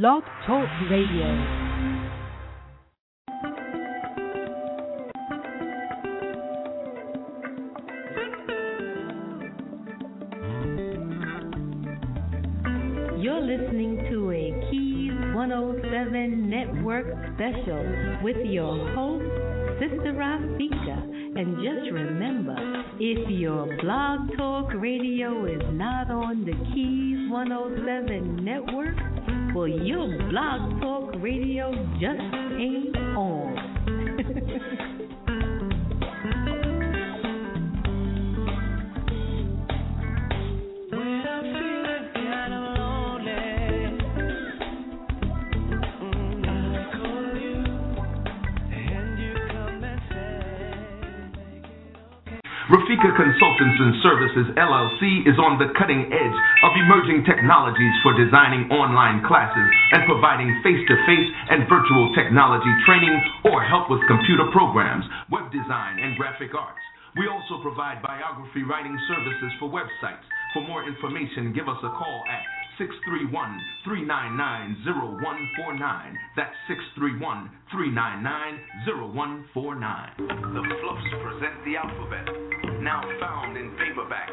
Blog Talk Radio. You're listening to a Keys 107 Network special with your host, Sister Rafika. And just remember, if your blog talk radio is not on the Keys 107 network, well, your blog talk radio just ain't on. Services LLC is on the cutting edge of emerging technologies for designing online classes and providing face to face and virtual technology training or help with computer programs, web design, and graphic arts. We also provide biography writing services for websites. For more information, give us a call at 631 399 0149. That's 631 399 0149. The Fluffs present the alphabet, now found in paperback,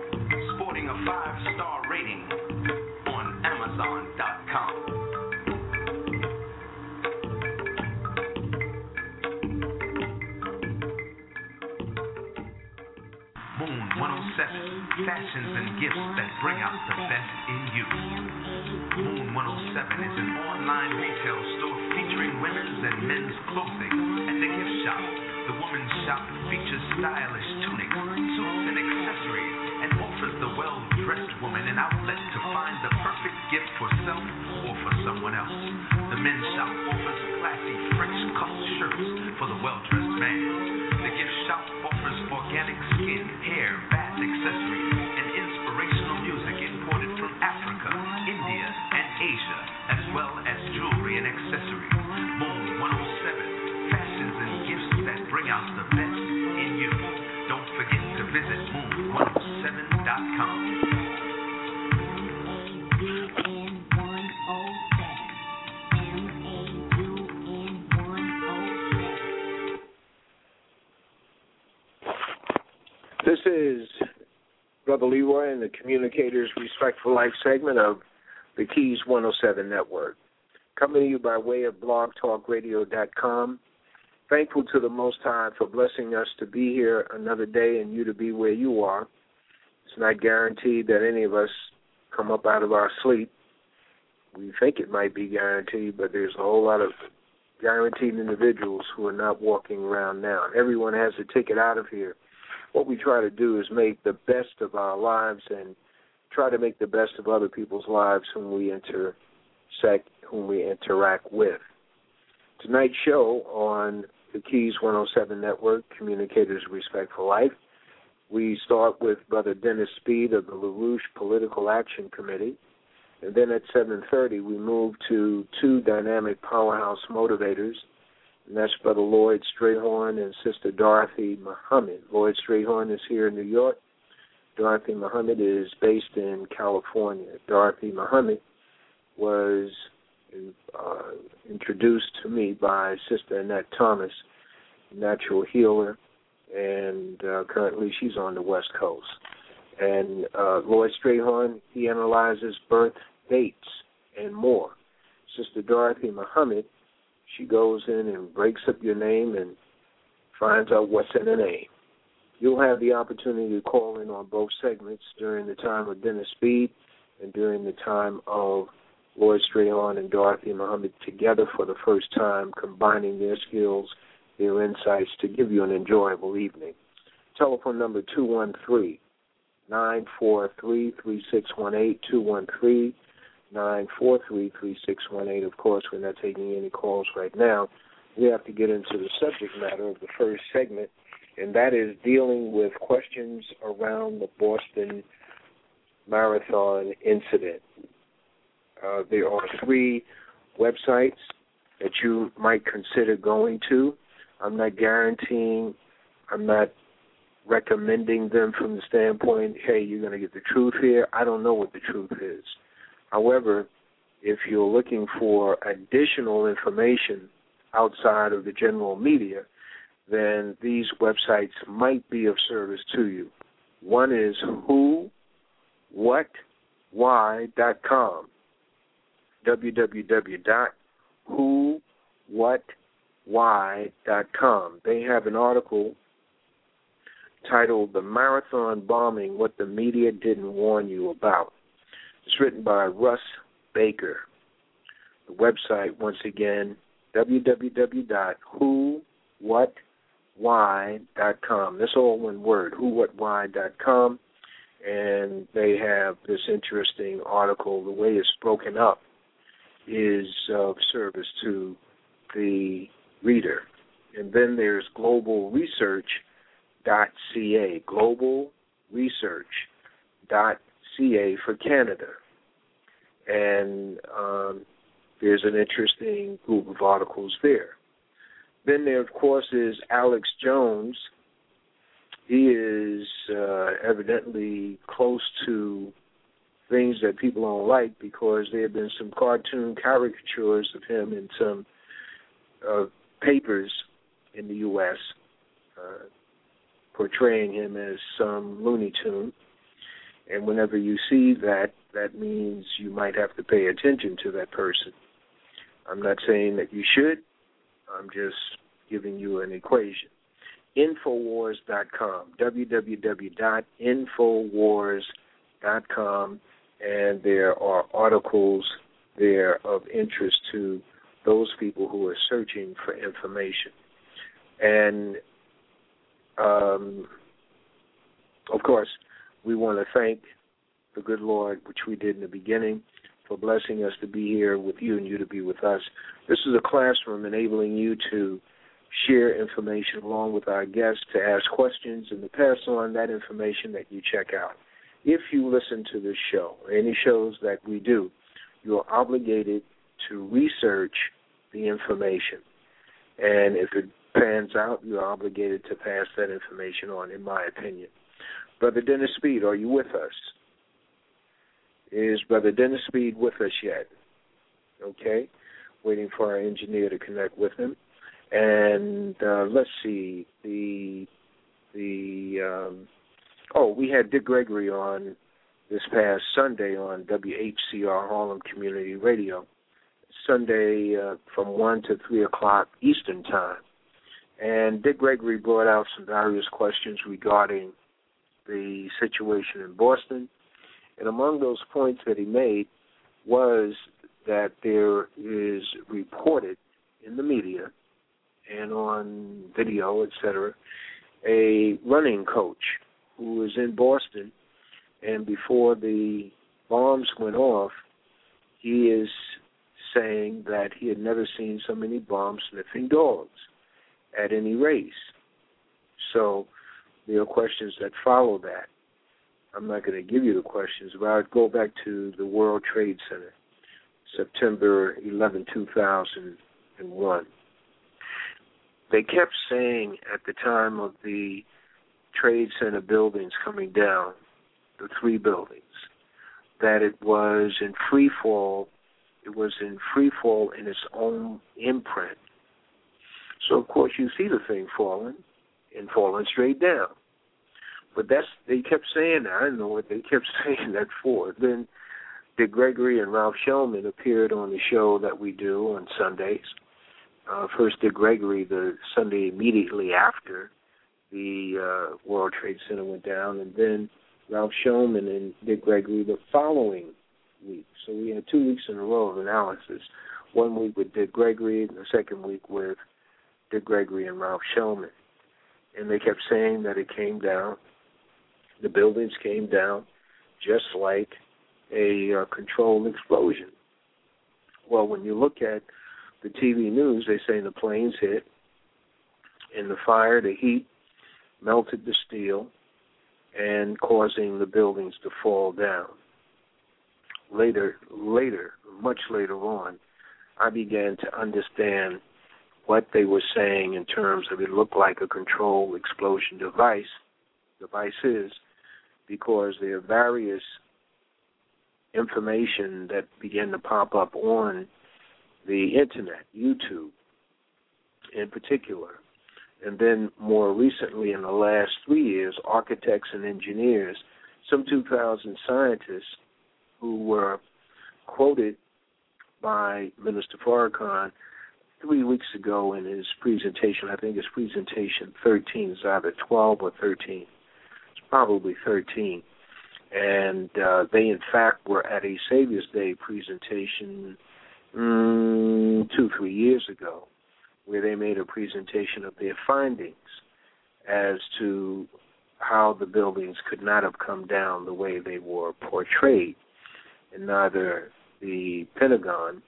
sporting a five star rating on Amazon.com. Moon 107, fashions and gifts that bring out the best in you. Moon 107 is an online retail store featuring women's and men's clothing and the gift shop. The woman's shop features stylish tunics, suits, and accessories and offers the well dressed woman an outlet to find the perfect gift for self or for someone else. The men's shop offers classy French cut shirts for the well dressed man. This is Brother Leroy and the Communicators Respect for Life segment of the Keys 107 Network. Coming to you by way of blogtalkradio.com. Thankful to the Most High for blessing us to be here another day and you to be where you are. It's not guaranteed that any of us come up out of our sleep. We think it might be guaranteed, but there's a whole lot of guaranteed individuals who are not walking around now. Everyone has a ticket out of here what we try to do is make the best of our lives and try to make the best of other people's lives whom we intersect, whom we interact with. Tonight's show on the Keys 107 Network, Communicators Respect for Life, we start with Brother Dennis Speed of the LaRouche Political Action Committee. And then at 7.30, we move to two dynamic powerhouse motivators, and that's Brother Lloyd Strayhorn and Sister Dorothy Muhammad. Lloyd Strayhorn is here in New York. Dorothy Muhammad is based in California. Dorothy Muhammad was uh, introduced to me by Sister Annette Thomas, natural healer, and uh, currently she's on the West Coast. And uh, Lloyd Strayhorn, he analyzes birth dates and more. Sister Dorothy Muhammad she goes in and breaks up your name and finds out what's in the name. You'll have the opportunity to call in on both segments during the time of Dennis Speed and during the time of Lloyd Strayhorn and Dorothy Muhammad together for the first time, combining their skills, their insights to give you an enjoyable evening. Telephone number 213 943 3618 213 nine four three three six one eight. Of course, we're not taking any calls right now. We have to get into the subject matter of the first segment, and that is dealing with questions around the Boston Marathon incident. Uh, there are three websites that you might consider going to. I'm not guaranteeing, I'm not recommending them from the standpoint, hey, you're going to get the truth here. I don't know what the truth is. However, if you're looking for additional information outside of the general media, then these websites might be of service to you. One is who, what, why.com. www.whowhatwhy.com. They have an article titled The Marathon Bombing What the Media Didn't Warn You About. It's written by Russ Baker. The website, once again, www.whowhatwhy.com. That's all one word, whowhatwhy.com. And they have this interesting article. The way it's broken up is of service to the reader. And then there's globalresearch.ca, globalresearch.ca for Canada. And um, there's an interesting group of articles there. Then there, of course, is Alex Jones. He is uh, evidently close to things that people don't like because there have been some cartoon caricatures of him in some uh, papers in the U.S. Uh, portraying him as some Looney Tune. And whenever you see that, that means you might have to pay attention to that person. I'm not saying that you should. I'm just giving you an equation. Infowars.com, www.infowars.com, and there are articles there of interest to those people who are searching for information. And um, of course, we want to thank the good Lord, which we did in the beginning, for blessing us to be here with you and you to be with us. This is a classroom enabling you to share information along with our guests, to ask questions, and to pass on that information that you check out. If you listen to this show, any shows that we do, you're obligated to research the information. And if it pans out, you're obligated to pass that information on, in my opinion. Brother Dennis Speed, are you with us? Is Brother Dennis Speed with us yet? Okay. Waiting for our engineer to connect with him. And uh, let's see the the um, oh we had Dick Gregory on this past Sunday on WHCR Harlem Community Radio. Sunday uh, from one to three o'clock Eastern time. And Dick Gregory brought out some various questions regarding the situation in Boston and among those points that he made was that there is reported in the media and on video, etc., a running coach who was in Boston, and before the bombs went off, he is saying that he had never seen so many bomb sniffing dogs at any race. So there are questions that follow that. I'm not going to give you the questions, but I'd go back to the World Trade Center, September 11, 2001. They kept saying at the time of the Trade Center buildings coming down, the three buildings, that it was in free fall. It was in free fall in its own imprint. So of course you see the thing falling and falling straight down. But that's they kept saying that. I don't know what they kept saying that for. Then Dick Gregory and Ralph Shellman appeared on the show that we do on Sundays. Uh, first, Dick Gregory the Sunday immediately after the uh, World Trade Center went down, and then Ralph Shellman and Dick Gregory the following week. So we had two weeks in a row of analysis. One week with Dick Gregory, and the second week with Dick Gregory and Ralph Shellman. And they kept saying that it came down the buildings came down just like a uh, controlled explosion. Well, when you look at the TV news, they say the planes hit, and the fire, the heat, melted the steel, and causing the buildings to fall down. Later, later, much later on, I began to understand what they were saying in terms of it looked like a controlled explosion device, devices, because there are various information that began to pop up on the internet, YouTube in particular. And then more recently, in the last three years, architects and engineers, some 2,000 scientists who were quoted by Minister Farrakhan three weeks ago in his presentation. I think his presentation 13 is either 12 or 13. Probably 13. And uh, they, in fact, were at a Savior's Day presentation mm, two, three years ago, where they made a presentation of their findings as to how the buildings could not have come down the way they were portrayed. And neither the Pentagon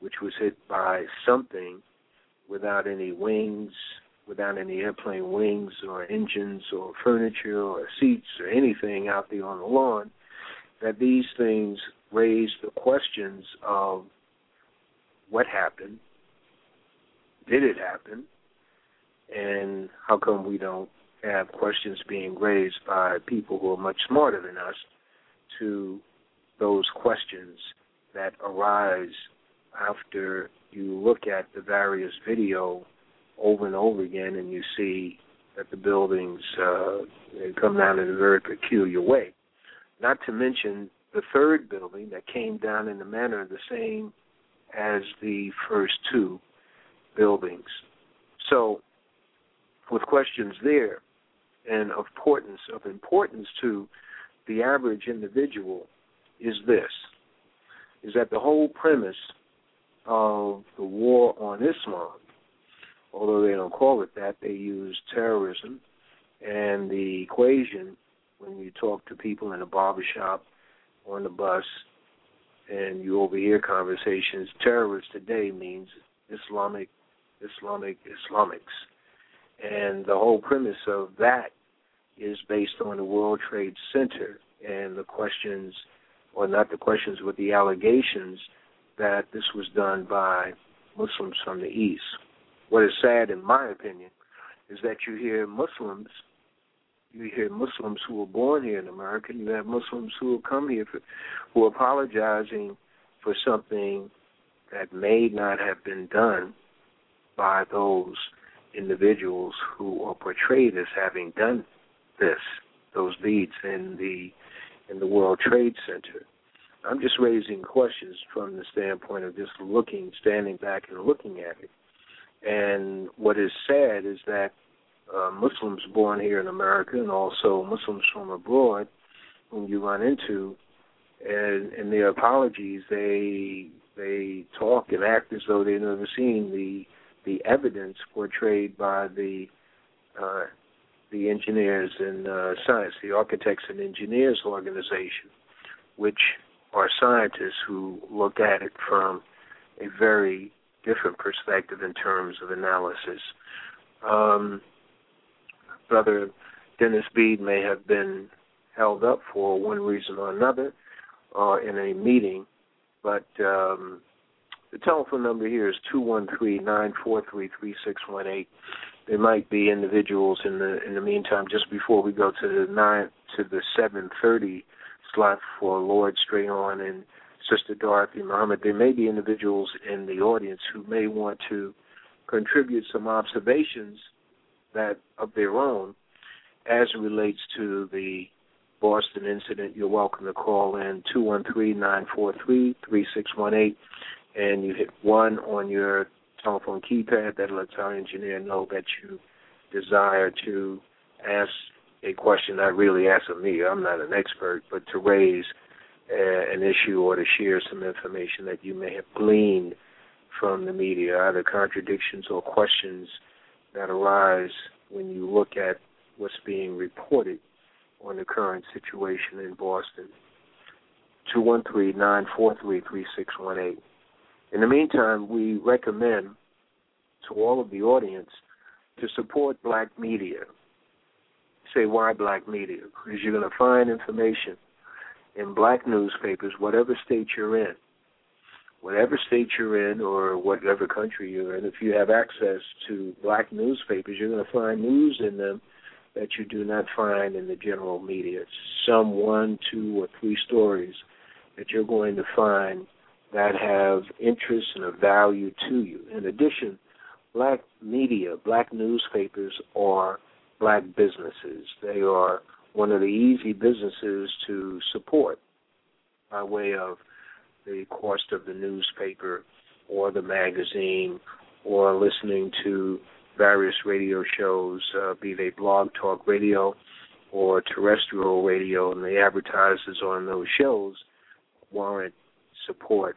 which was hit by something without any wings, without any airplane wings or engines or furniture or seats or anything out there on the lawn, that these things raise the questions of what happened, did it happen, and how come we don't have questions being raised by people who are much smarter than us to those questions that arise after you look at the various video over and over again and you see that the buildings uh, come down in a very peculiar way. Not to mention the third building that came down in a manner the same as the first two buildings. So, with questions there, and of importance of importance to the average individual, is this: is that the whole premise of the war on Islam, although they don't call it that, they use terrorism. And the equation, when you talk to people in a barbershop, or on the bus, and you overhear conversations, terrorist today means Islamic, Islamic, Islamics. And the whole premise of that is based on the World Trade Center and the questions, or not the questions, but the allegations that this was done by Muslims from the East. What is sad, in my opinion, is that you hear Muslims, you hear Muslims who were born here in America, you have Muslims who have come here for, who are apologizing for something that may not have been done by those individuals who are portrayed as having done this, those deeds in the in the World Trade Center. I'm just raising questions from the standpoint of just looking, standing back and looking at it. And what is sad is that uh, Muslims born here in America and also Muslims from abroad, whom you run into, and in their apologies, they they talk and act as though they've never seen the the evidence portrayed by the uh, the engineers and uh, science, the architects and engineers organization, which are scientists who look at it from a very different perspective in terms of analysis. Um, Brother Dennis Speed may have been held up for one reason or another uh, in a meeting, but um, the telephone number here is two one three nine four three three six one eight. There might be individuals in the in the meantime just before we go to the nine to the seven thirty slot for Lloyd Strayhorn and Sister Dorothy Muhammad. There may be individuals in the audience who may want to contribute some observations that of their own as it relates to the Boston incident. You're welcome to call in two one three nine four three three six one eight, and you hit one on your telephone keypad that lets our engineer know that you desire to ask a question not really asked of me. I'm not an expert, but to raise Uh, an issue or to share some information that you may have gleaned from the media, either contradictions or questions that arise when you look at what's being reported on the current situation in Boston. 213-943-3618. In the meantime, we recommend to all of the audience to support black media say why black media? Because you're going to find information in black newspapers, whatever state you're in, whatever state you're in or whatever country you're in. If you have access to black newspapers, you're going to find news in them that you do not find in the general media. It's some one, two, or three stories that you're going to find that have interest and a value to you. In addition, black media, black newspapers are black businesses. They are one of the easy businesses to support by way of the cost of the newspaper or the magazine or listening to various radio shows, uh, be they blog talk radio or terrestrial radio, and the advertisers on those shows warrant support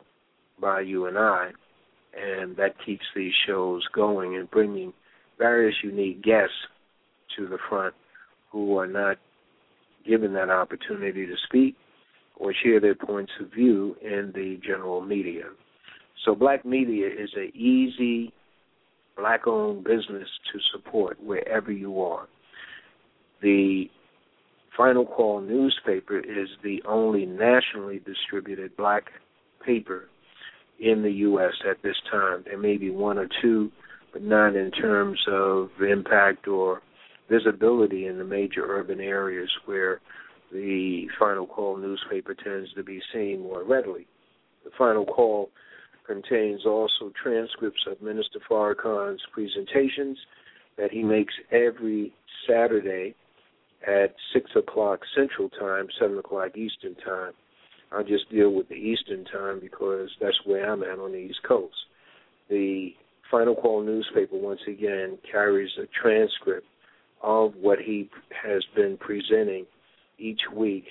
by you and I, and that keeps these shows going and bringing various unique guests to the front who are not given that opportunity to speak or share their points of view in the general media. So black media is an easy black owned business to support wherever you are. The Final Call newspaper is the only nationally distributed black paper in the U.S. at this time. There may be one or two, but not in terms of impact or visibility in the major urban areas where the Final Call newspaper tends to be seen more readily. The Final Call contains also transcripts of Minister Farrakhan's presentations that he makes every Saturday at 6 o'clock Central Time, 7 o'clock Eastern Time. I'll just deal with the Eastern Time because that's where I'm at on the East Coast. The Final Call newspaper, once again, carries a transcript of what he has been presenting each week,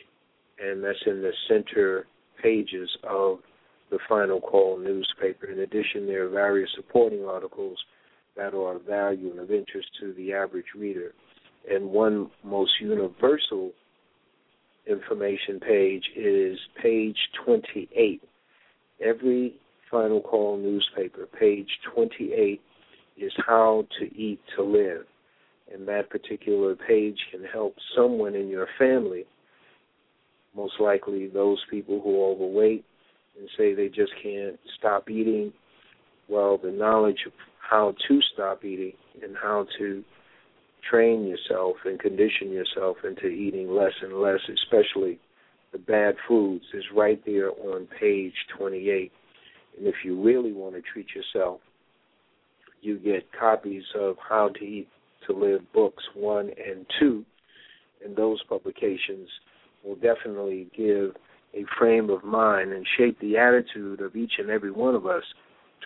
and that's in the center pages of the Final Call newspaper. In addition, there are various supporting articles that are of value and of interest to the average reader. And one most universal information page is page 28. Every Final Call newspaper, page 28, is how to eat to live. And that particular page can help someone in your family, most likely those people who are overweight and say they just can't stop eating. Well, the knowledge of how to stop eating and how to train yourself and condition yourself into eating less and less, especially the bad foods, is right there on page 28. And if you really want to treat yourself, you get copies of How to Eat to Live books one and two, and those publications will definitely give a frame of mind and shape the attitude of each and every one of us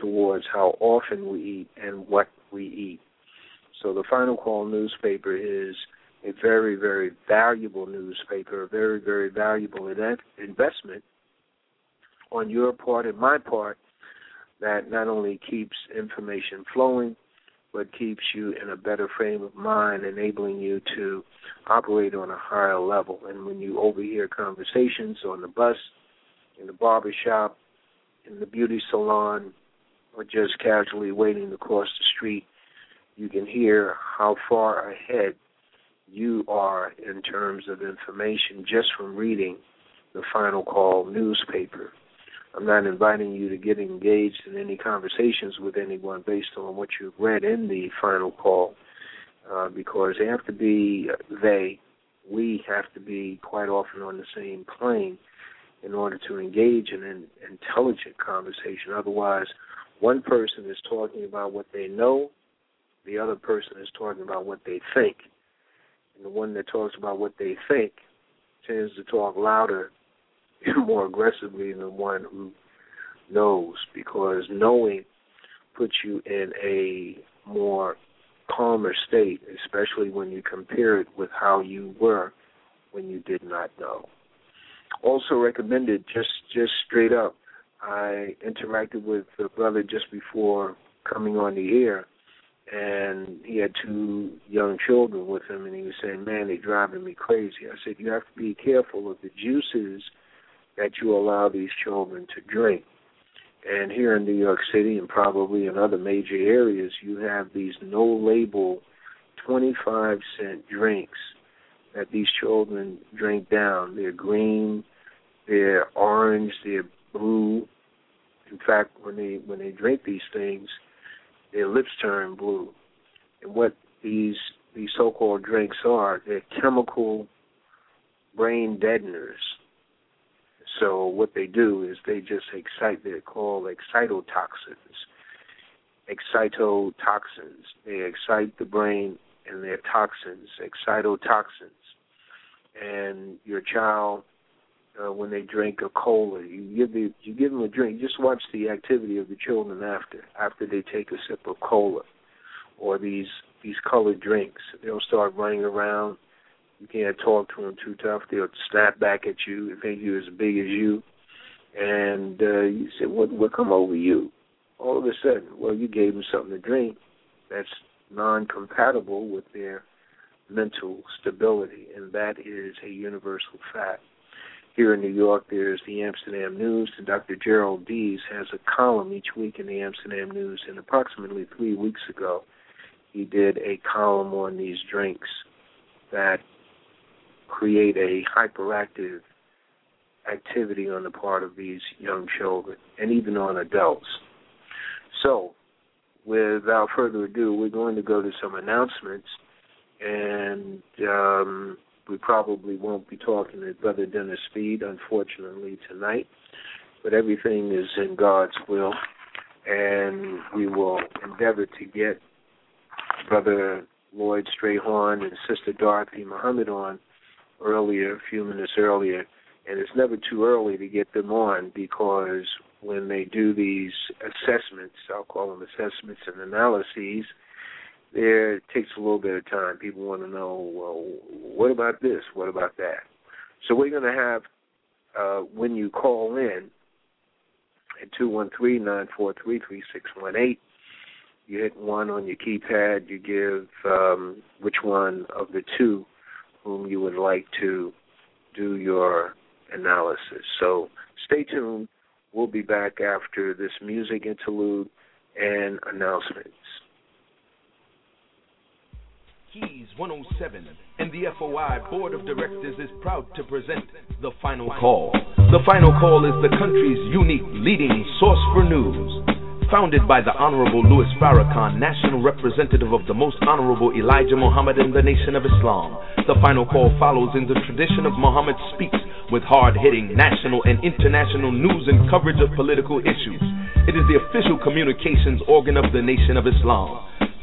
towards how often we eat and what we eat. So the Final Call newspaper is a very, very valuable newspaper, a very, very valuable investment on your part and my part that not only keeps information flowing, but keeps you in a better frame of mind, enabling you to operate on a higher level. And when you overhear conversations on the bus, in the barber shop, in the beauty salon, or just casually waiting to cross the street, you can hear how far ahead you are in terms of information just from reading the Final Call newspaper. I'm not inviting you to get engaged in any conversations with anyone based on what you've read in the Final Call, uh, because they have to be, they, we have to be quite often on the same plane in order to engage in an intelligent conversation. Otherwise, one person is talking about what they know, the other person is talking about what they think. And the one that talks about what they think tends to talk louder more aggressively than one who knows because knowing puts you in a more calmer state, especially when you compare it with how you were when you did not know. Also recommended just just straight up. I interacted with a brother just before coming on the air and he had two young children with him and he was saying, Man, they're driving me crazy. I said, You have to be careful of the juices that you allow these children to drink. And here in New York City and probably in other major areas you have these no label twenty five cent drinks that these children drink down. They're green, they're orange, they're blue. In fact when they when they drink these things their lips turn blue. And what these these so-called drinks are, they're chemical brain deadeners. So what they do is they just excite. They're called excitotoxins. Excitotoxins. They excite the brain and they're toxins, excitotoxins. And your child, uh, when they drink a cola, you give the, you give them a drink. Just watch the activity of the children after after they take a sip of cola or these these colored drinks. They'll start running around. You can't talk to them too tough. They'll snap back at you. They think you're as big as you, and uh, you say, "What what come over you?" All of a sudden, well, you gave them something to drink. That's non-compatible with their mental stability, and that is a universal fact. Here in New York, there's the Amsterdam News, and Dr. Gerald Deas has a column each week in the Amsterdam News. And approximately three weeks ago, he did a column on these drinks that create a hyperactive activity on the part of these young children and even on adults. So, without further ado, we're going to go to some announcements, and um, we probably won't be talking to Brother Dennis Speed, unfortunately, tonight, but everything is in God's will, and we will endeavor to get Brother Lloyd Strayhorn and Sister Dorothy Muhammad on earlier, a few minutes earlier, and it's never too early to get them on because when they do these assessments, I'll call them assessments and analyses, there it takes a little bit of time. People want to know, well, what about this? What about that? So we're going to have uh, when you call in at two one three nine four three three six one eight. You hit one on your keypad. You give um, which one of the two whom you would like to do your analysis. So stay tuned. We'll be back after this music interlude and announcements. Keys 107 and the FOI Board of Directors is proud to present The Final Call. The Final Call is the country's unique leading source for news. Founded by the Honorable Louis Farrakhan, National Representative of the Most Honorable Elijah Muhammad in the Nation of Islam, The Final Call follows in the tradition of Muhammad Speaks with hard hitting national and international news and coverage of political issues. It is the official communications organ of the Nation of Islam.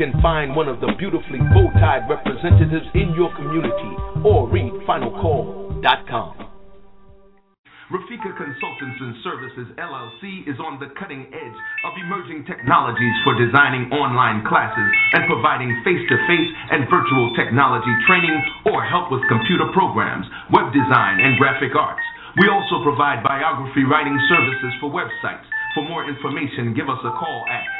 can find one of the beautifully bow-tied representatives in your community or read finalcall.com. Rafika Consultants and Services LLC is on the cutting edge of emerging technologies for designing online classes and providing face to face and virtual technology training or help with computer programs, web design, and graphic arts. We also provide biography writing services for websites. For more information, give us a call at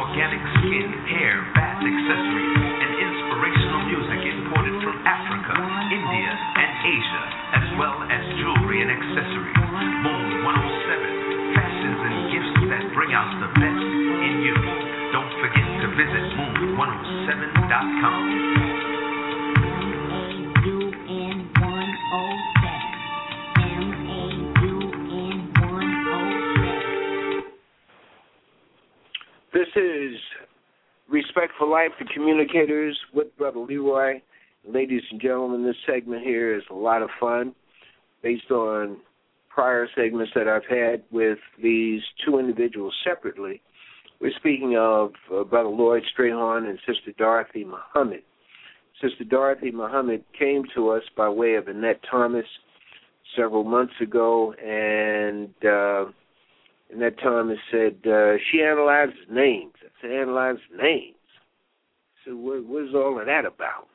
organic skin, hair, bath accessories, and inspirational music imported from Africa, India, and Asia, as well as jewelry and accessories. Moon 107, fashions and gifts that bring out the best in you. Don't forget to visit moon107.com. This is Respect for Life, the communicators with Brother Leroy. Ladies and gentlemen, this segment here is a lot of fun based on prior segments that I've had with these two individuals separately. We're speaking of uh, Brother Lloyd Strayhorn and Sister Dorothy Muhammad. Sister Dorothy Muhammad came to us by way of Annette Thomas several months ago, and uh, Annette Thomas said uh, she analyzes names. I said, analyze names. So what, what is all of that about?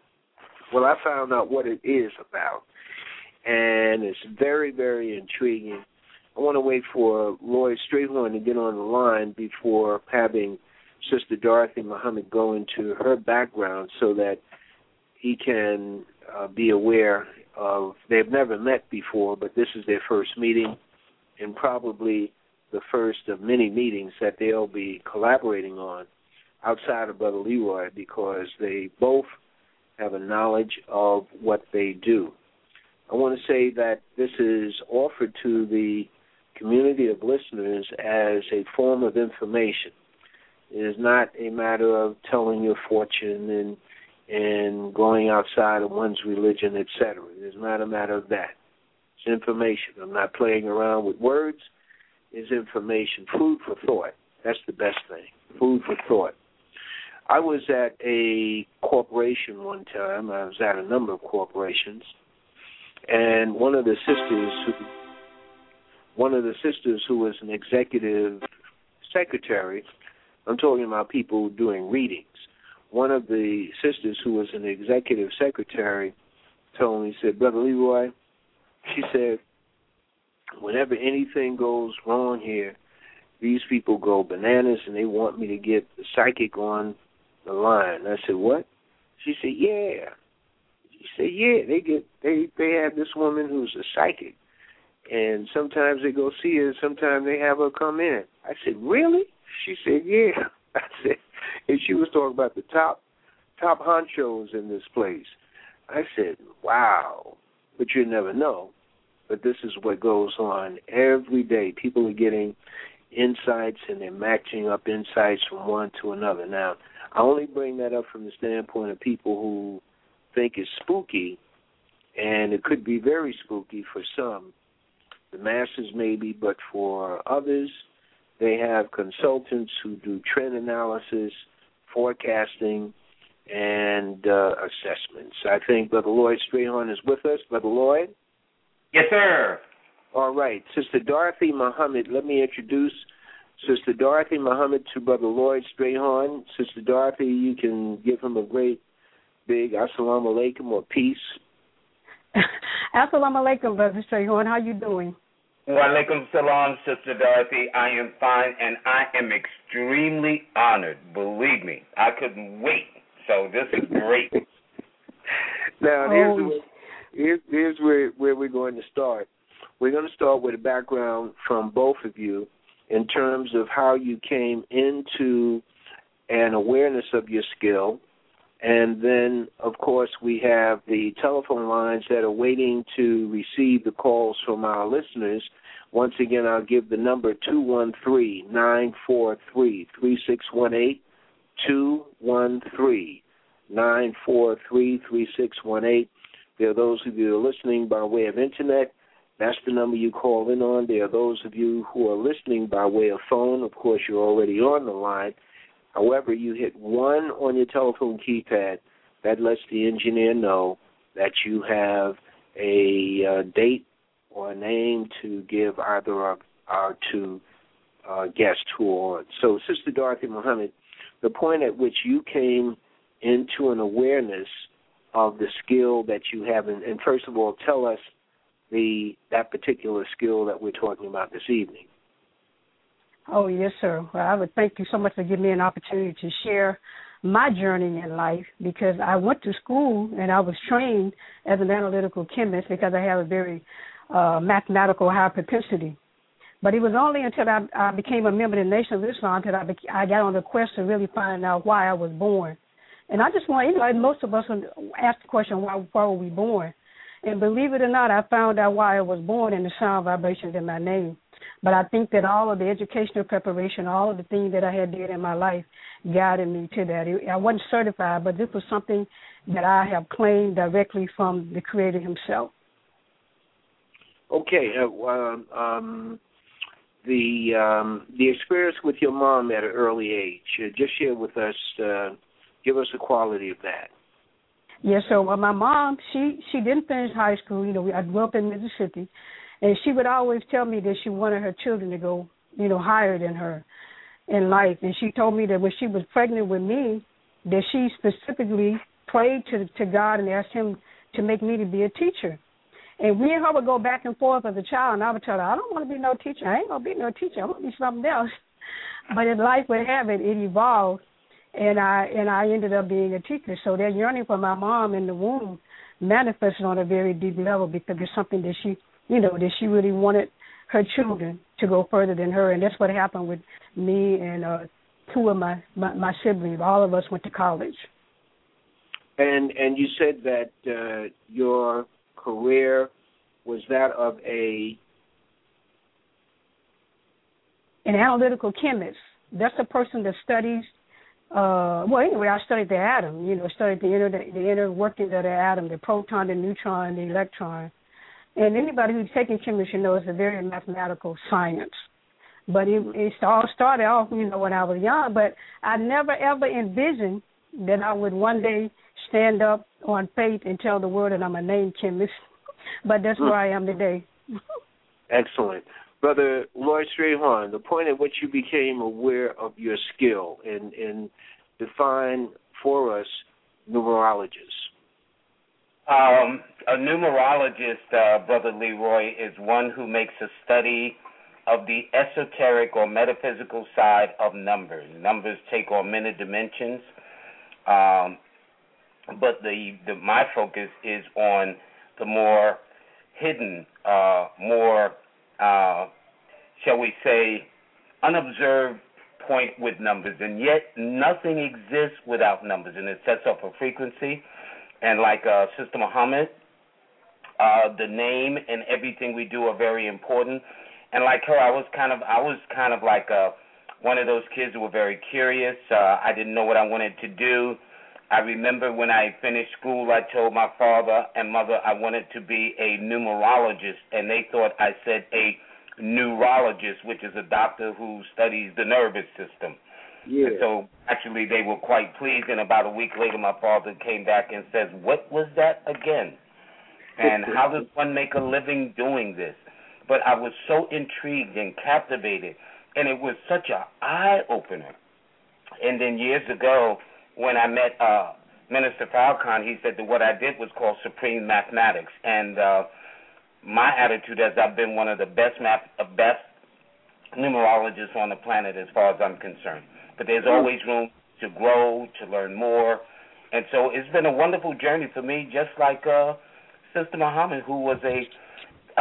Well, I found out what it is about, and it's very, very intriguing. I want to wait for Lloyd Strayhorn to get on the line before having Sister Dorothy Muhammad go into her background so that he can uh, be aware of. They've never met before, but this is their first meeting, and probably the first of many meetings that they'll be collaborating on outside of Brother Leroy because they both have a knowledge of what they do. I want to say that this is offered to the community of listeners as a form of information. It is not a matter of telling your fortune and and going outside of one's religion, etc. It is not a matter of that. It's information. I'm not playing around with words. It's information. Food for thought. That's the best thing. Food for thought. I was at a corporation one time. I was at a number of corporations, and one of the sisters who, one of the sisters who was an executive secretary. I'm talking about people doing readings. One of the sisters who was an executive secretary told me, said, Brother Leroy, she said, whenever anything goes wrong here, these people go bananas and they want me to get the psychic on the line. I said, What? She said, Yeah. She said, Yeah, they get they they have this woman who's a psychic. And sometimes they go see her, sometimes they have her come in. I said, Really? She said, Yeah. I said and she was talking about the top top honchos in this place. I said, Wow. But you never know. But this is what goes on every day. People are getting insights and they're matching up insights from one to another. Now, I only bring that up from the standpoint of people who think it's spooky, and it could be very spooky for some. The masses, maybe, but for others, they have consultants who do trend analysis, forecasting, and uh, assessments. I think Brother Lloyd Strayhorn is with us. Brother Lloyd? Yes, sir. All right. Sister Dorothy Muhammad, let me introduce Sister Dorothy Muhammad to Brother Lloyd Strayhorn. Sister Dorothy, you can give him a great big assalamu alaikum or peace. assalamu alaikum, Brother Strayhorn. How you doing? Walaikum salam, Sister Dorothy. I am fine and I am extremely honored. Believe me, I couldn't wait. So this is great. now here's, oh. Here's here's where where we're going to start. We're going to start with a background from both of you in terms of how you came into an awareness of your skill. And then, of course, we have the telephone lines that are waiting to receive the calls from our listeners. Once again, I'll give the number 213 943 3618. 213 943 3618. There are those of you who are listening by way of internet that's the number you call in on. There are those of you who are listening by way of phone. Of course, you're already on the line. However, you hit one on your telephone keypad. That lets the engineer know that you have a uh, date or a name to give either of our two uh, guests who are on. So, Sister Dorothy Muhammad, the point at which you came into an awareness of the skill that you have, and, and first of all, tell us the that particular skill that we're talking about this evening. Oh yes, sir. Well, I would thank you so much for giving me an opportunity to share my journey in life because I went to school and I was trained as an analytical chemist because I have a very uh, mathematical high propensity. But it was only until I, I became a member of the Nation of Islam that I, be, I got on the quest to really find out why I was born. And I just want, know, most of us ask the question, why, why were we born? And believe it or not, I found out why I was born in the sound vibrations in my name. But I think that all of the educational preparation, all of the things that I had did in my life, guided me to that. I wasn't certified, but this was something that I have claimed directly from the Creator Himself. Okay, uh, um, um, the um, the experience with your mom at an early age. Uh, just share with us. Uh, give us the quality of that. Yeah, so uh, my mom, she she didn't finish high school. You know, I grew up in Mississippi, and she would always tell me that she wanted her children to go, you know, higher than her in life. And she told me that when she was pregnant with me, that she specifically prayed to to God and asked Him to make me to be a teacher. And we and her would go back and forth as a child, and I would tell her, I don't want to be no teacher. I ain't gonna be no teacher. I want to be something else. But as life would have it, it evolved, and I and I ended up being a teacher. So that yearning for my mom in the womb manifested on a very deep level because it's something that she, you know, that she really wanted her children to go further than her, and that's what happened with me and uh two of my, my my siblings. All of us went to college. And and you said that uh, your career was that of a an analytical chemist. That's a person that studies. Uh, well, anyway, I studied the atom. You know, studied the inner the, the inner workings of the atom, the proton, the neutron, the electron. And anybody who's taken chemistry knows it's a very mathematical science. But it, it all started off, you know, when I was young. But I never ever envisioned that I would one day stand up on faith and tell the world that I'm a name chemist. But that's where I am today. Excellent. Brother Lloyd Strayhorn, the point at which you became aware of your skill and, and define for us numerologists. Um, a numerologist, uh, Brother Leroy, is one who makes a study of the esoteric or metaphysical side of numbers. Numbers take on many dimensions. Um, but the, the my focus is on the more hidden, uh, more uh, shall we say, unobserved point with numbers, and yet nothing exists without numbers, and it sets up a frequency. And like uh, Sister Muhammad, uh, the name and everything we do are very important. And like her, I was kind of I was kind of like uh, one of those kids who were very curious. Uh, I didn't know what I wanted to do. I remember when I finished school, I told my father and mother I wanted to be a numerologist, and they thought I said a neurologist, which is a doctor who studies the nervous system. Yeah. And so actually, they were quite pleased. And about a week later, my father came back and says, "What was that again? And how does one make a living doing this?" But I was so intrigued and captivated, and it was such a eye opener. And then years ago when I met uh, Minister Falcon, he said that what I did was called supreme mathematics, and uh, my attitude is I've been one of the best math, uh, best numerologists on the planet as far as I'm concerned. But there's always room to grow, to learn more, and so it's been a wonderful journey for me. Just like uh, Sister Muhammad, who was a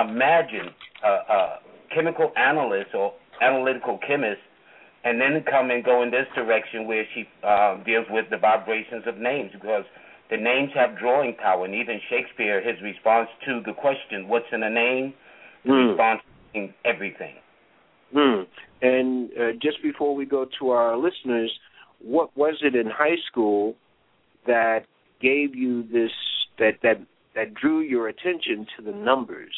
imagine a, a chemical analyst or analytical chemist and then come and go in this direction where she uh, deals with the vibrations of names because the names have drawing power. And even Shakespeare, his response to the question, "What's in a name?" The Mm. response everything. Hmm. And uh, just before we go to our listeners, what was it in high school that gave you this that that that drew your attention to the numbers?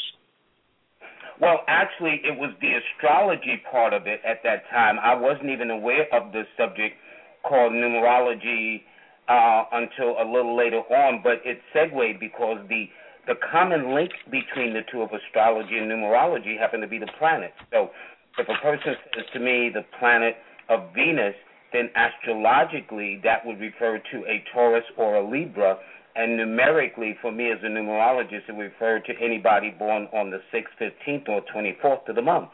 Well, actually, it was the astrology part of it at that time. I wasn't even aware of this subject called numerology uh, until a little later on, but it segued because the the common link between the two of astrology and numerology happened to be the planets. So, if a person says to me the planet of Venus, then astrologically that would refer to a Taurus or a Libra, and numerically, for me as a numerologist, it would refer to anybody born on the 6th, 15th, or 24th of the month.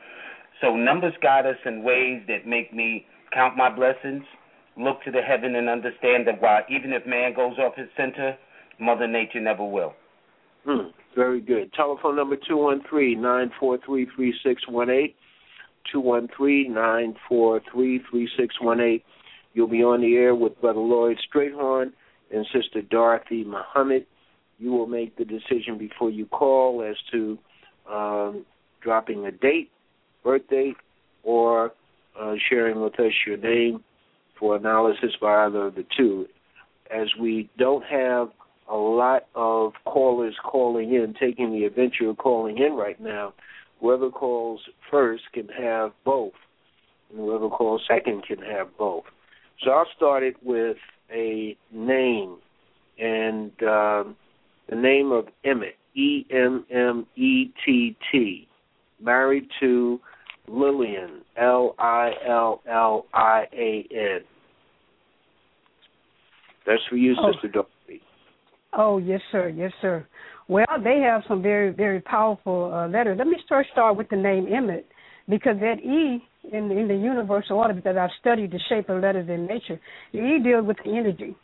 So numbers guide us in ways that make me count my blessings, look to the heaven, and understand that while even if man goes off his center, Mother Nature never will. Hmm. Very good. Telephone number two one three nine four three three six one eight. Two one three nine four three three six one eight. You'll be on the air with Brother Lloyd Strayhorn and Sister Dorothy Muhammad. You will make the decision before you call as to um, dropping a date birth date or uh, sharing with us your name for analysis by either of the two. As we don't have a lot of callers calling in, taking the adventure of calling in right now, whoever calls first can have both, and whoever calls second can have both. So I'll start it with a name, and uh, the name of Emmett, E M M E T T, married to Lillian, L I L L I A N. That's for you, oh. Sister Dorothy. Oh yes, sir. Yes, sir. Well, they have some very, very powerful uh, letters. Let me first start with the name Emmett, because that E in in the universal order, because I've studied the shape of letters in nature, the E deals with the energy.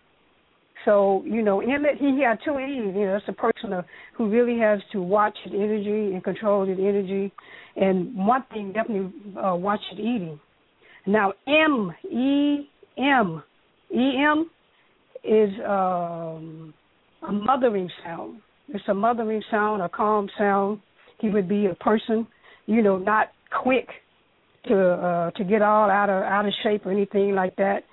So you know, Emmett, he had two E's. You know, it's a person who really has to watch his energy and control his energy. And one thing, definitely uh, watch his eating. Now, M E M E M is um, a mothering sound. It's a mothering sound, a calm sound. He would be a person, you know, not quick to uh, to get all out of out of shape or anything like that.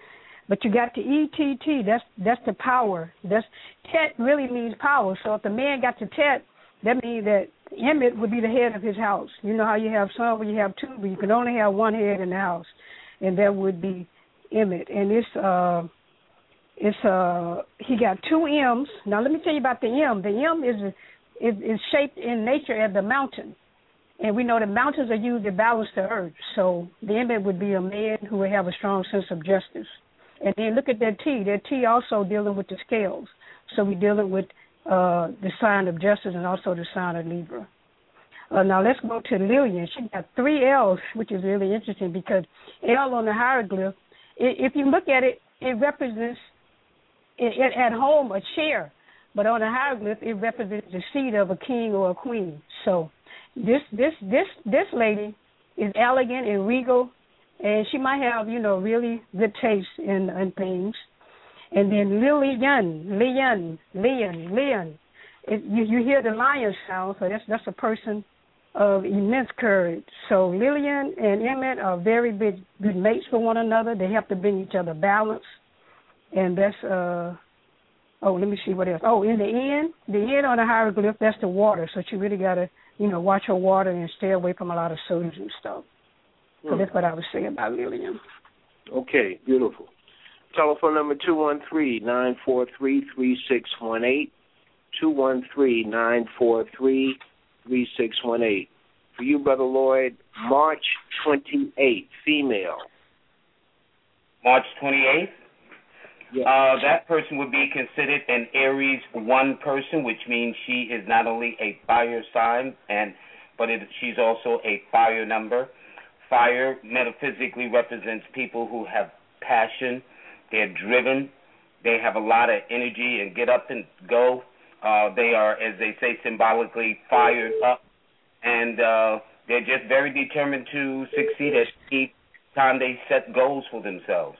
But you got the ETT. That's that's the power. That's Tet really means power. So if the man got the Tet, that means that Emmett would be the head of his house. You know how you have some where you have two, but you can only have one head in the house, and that would be Emmett. And it's uh it's uh he got two M's. Now let me tell you about the M. The M is is, is shaped in nature as the mountain. And we know that mountains are used to balance the earth. So the Emmett would be a man who would have a strong sense of justice. And then look at that T. That T also dealing with the scales. So we're dealing with uh, the sign of justice and also the sign of Libra. Uh, now let's go to Lillian. She got three L's, which is really interesting because L on the hieroglyph, if you look at it, it represents at home a chair, but on a hieroglyph it represents the seat of a king or a queen. So this this this this lady is elegant and regal and she might have you know really good taste in in things. And then Lillian, Lillian, Lillian, Lillian. It, you you hear the lion sound, so that's that's a person of immense courage. So Lillian and Emmett are very big good mates for one another. They have to bring each other balance, and that's uh. Oh, let me see what else. Oh, in the end, the end on the hieroglyph, that's the water. So you really gotta, you know, watch your water and stay away from a lot of sodium and stuff. So hmm. that's what I was saying about Lillian. Okay, beautiful. Telephone number two one three nine four three three six one eight. Two one three nine four three three six one eight. For you, Brother Lloyd, March twenty eighth, female. March twenty eighth? Yes. Uh, that person would be considered an Aries one person, which means she is not only a fire sign and but it, she's also a fire number. Fire metaphysically represents people who have passion, they're driven, they have a lot of energy and get up and go. Uh, they are, as they say symbolically, fired up, and uh, they're just very determined to succeed at each time they set goals for themselves.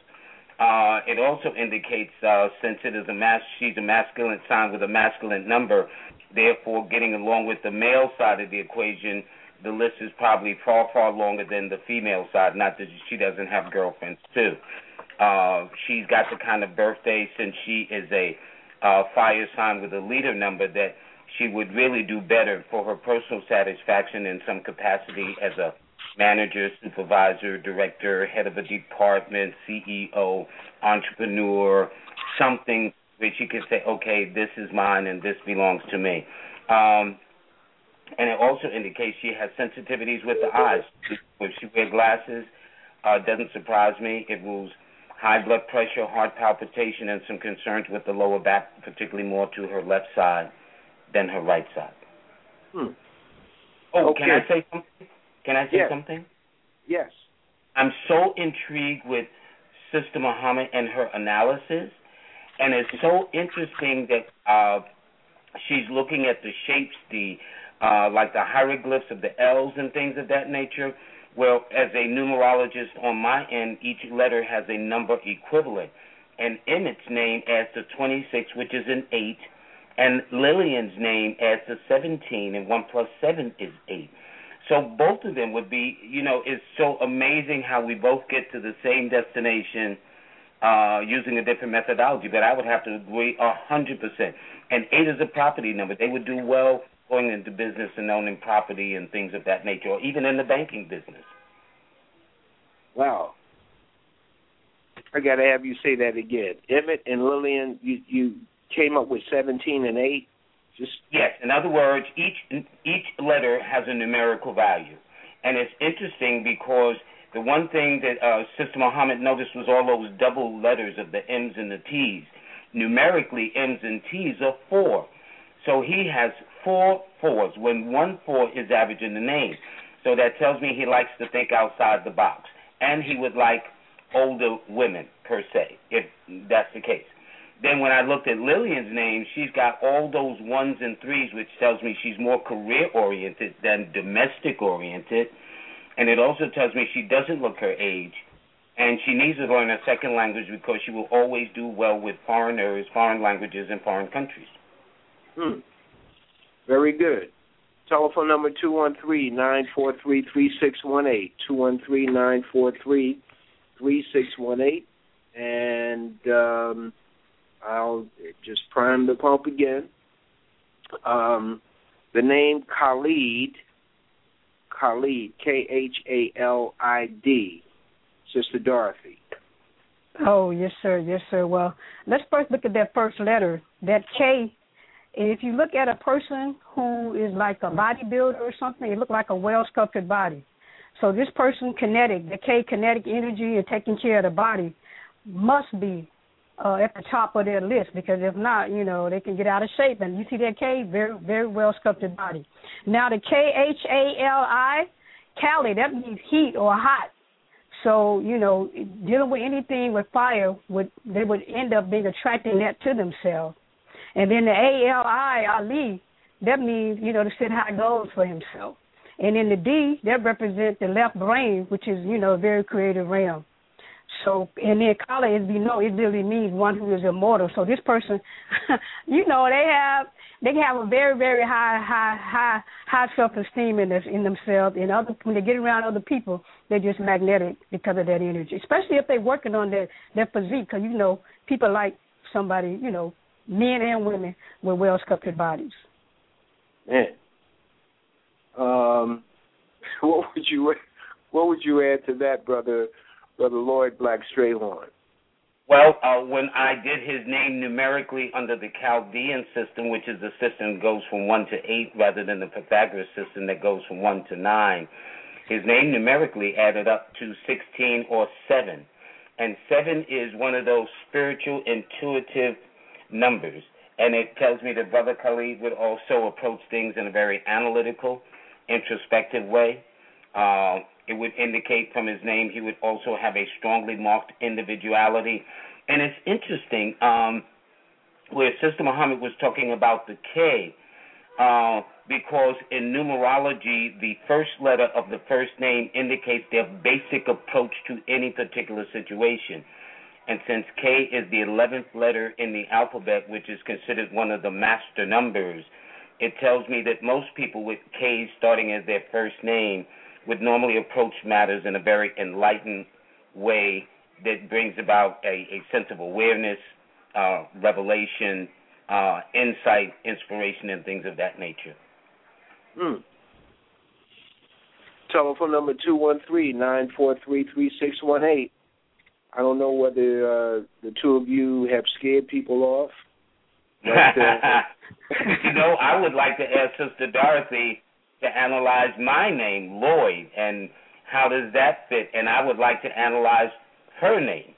Uh, it also indicates, uh, since it is a mas- she's a masculine sign with a masculine number, therefore getting along with the male side of the equation the list is probably far, far longer than the female side. Not that she doesn't have girlfriends too. Uh, she's got the kind of birthday since she is a uh, fire sign with a leader number that she would really do better for her personal satisfaction in some capacity as a manager, supervisor, director, head of a department, CEO, entrepreneur, something which she could say, okay, this is mine and this belongs to me. Um, and it also indicates she has sensitivities with the eyes. If she wears glasses, uh, doesn't surprise me. It rules high blood pressure, heart palpitation, and some concerns with the lower back, particularly more to her left side than her right side. Hmm. Oh, okay. can I say something? Can I say yes. something? Yes. I'm so intrigued with Sister Muhammad and her analysis, and it's so interesting that uh, she's looking at the shapes, the uh, like the hieroglyphs of the L's and things of that nature. Well, as a numerologist on my end, each letter has a number equivalent. And Emmett's name adds to 26, which is an 8. And Lillian's name adds to 17, and 1 plus 7 is 8. So both of them would be, you know, it's so amazing how we both get to the same destination uh, using a different methodology. But I would have to agree a hundred percent. And eight is a property number. They would do well going into business and owning property and things of that nature, or even in the banking business. Wow. I got to have you say that again. Emmett and Lillian, you you came up with 17 and 8. Just yes. In other words, each each letter has a numerical value, and it's interesting because the one thing that uh, Sister Muhammad noticed was all those double letters of the M's and the T's. Numerically, M's and T's are four. So he has four fours when one four is average in the name. So that tells me he likes to think outside the box. And he would like older women, per se, if that's the case. Then when I looked at Lillian's name, she's got all those ones and threes, which tells me she's more career oriented than domestic oriented. And it also tells me she doesn't look her age. And she needs to learn a second language because she will always do well with foreigners, foreign languages, and foreign countries. Hmm. Very good. Telephone number two one three nine four three three six one eight. Two one three nine four three three six one eight. And um I'll just prime the pump again. Um, the name Khalid, Khalid, K H A L I D, Sister Dorothy. Oh yes, sir, yes, sir. Well, let's first look at that first letter. That K. If you look at a person who is like a bodybuilder or something, it looks like a well sculpted body. So this person kinetic, the K kinetic energy and taking care of the body must be uh, at the top of their list because if not, you know, they can get out of shape. And you see that K, very very well sculpted body. Now the K H A L I, Kali, that means heat or hot. So you know, dealing with anything with fire would they would end up being attracting that to themselves. And then the A L I Ali, that means you know to set high goals for himself. And then the D, that represents the left brain, which is you know a very creative realm. So, and then Kali, as we know, it really means one who is immortal. So this person, you know, they have they have a very very high high high high self esteem in this in themselves. And other when they get around other people, they're just magnetic because of that energy. Especially if they're working on their their physique, because you know people like somebody, you know, men and women with well sculpted bodies. Man, um, what would you what would you add to that, brother? Brother Lloyd Black Strayhorn? Well, uh, when I did his name numerically under the Chaldean system, which is the system that goes from 1 to 8 rather than the Pythagoras system that goes from 1 to 9, his name numerically added up to 16 or 7. And 7 is one of those spiritual, intuitive numbers. And it tells me that Brother Khalid would also approach things in a very analytical, introspective way. Uh, it would indicate from his name he would also have a strongly marked individuality. And it's interesting, um, where Sister Muhammad was talking about the K, uh, because in numerology, the first letter of the first name indicates their basic approach to any particular situation. And since K is the 11th letter in the alphabet, which is considered one of the master numbers, it tells me that most people with K starting as their first name would normally approach matters in a very enlightened way that brings about a, a sense of awareness, uh, revelation, uh, insight, inspiration, and things of that nature. Hmm. Telephone number two one three nine four three three six one eight. I don't know whether uh, the two of you have scared people off. But, uh, you know, I would like to ask Sister Dorothy to analyze my name, Lloyd, and how does that fit? And I would like to analyze her name.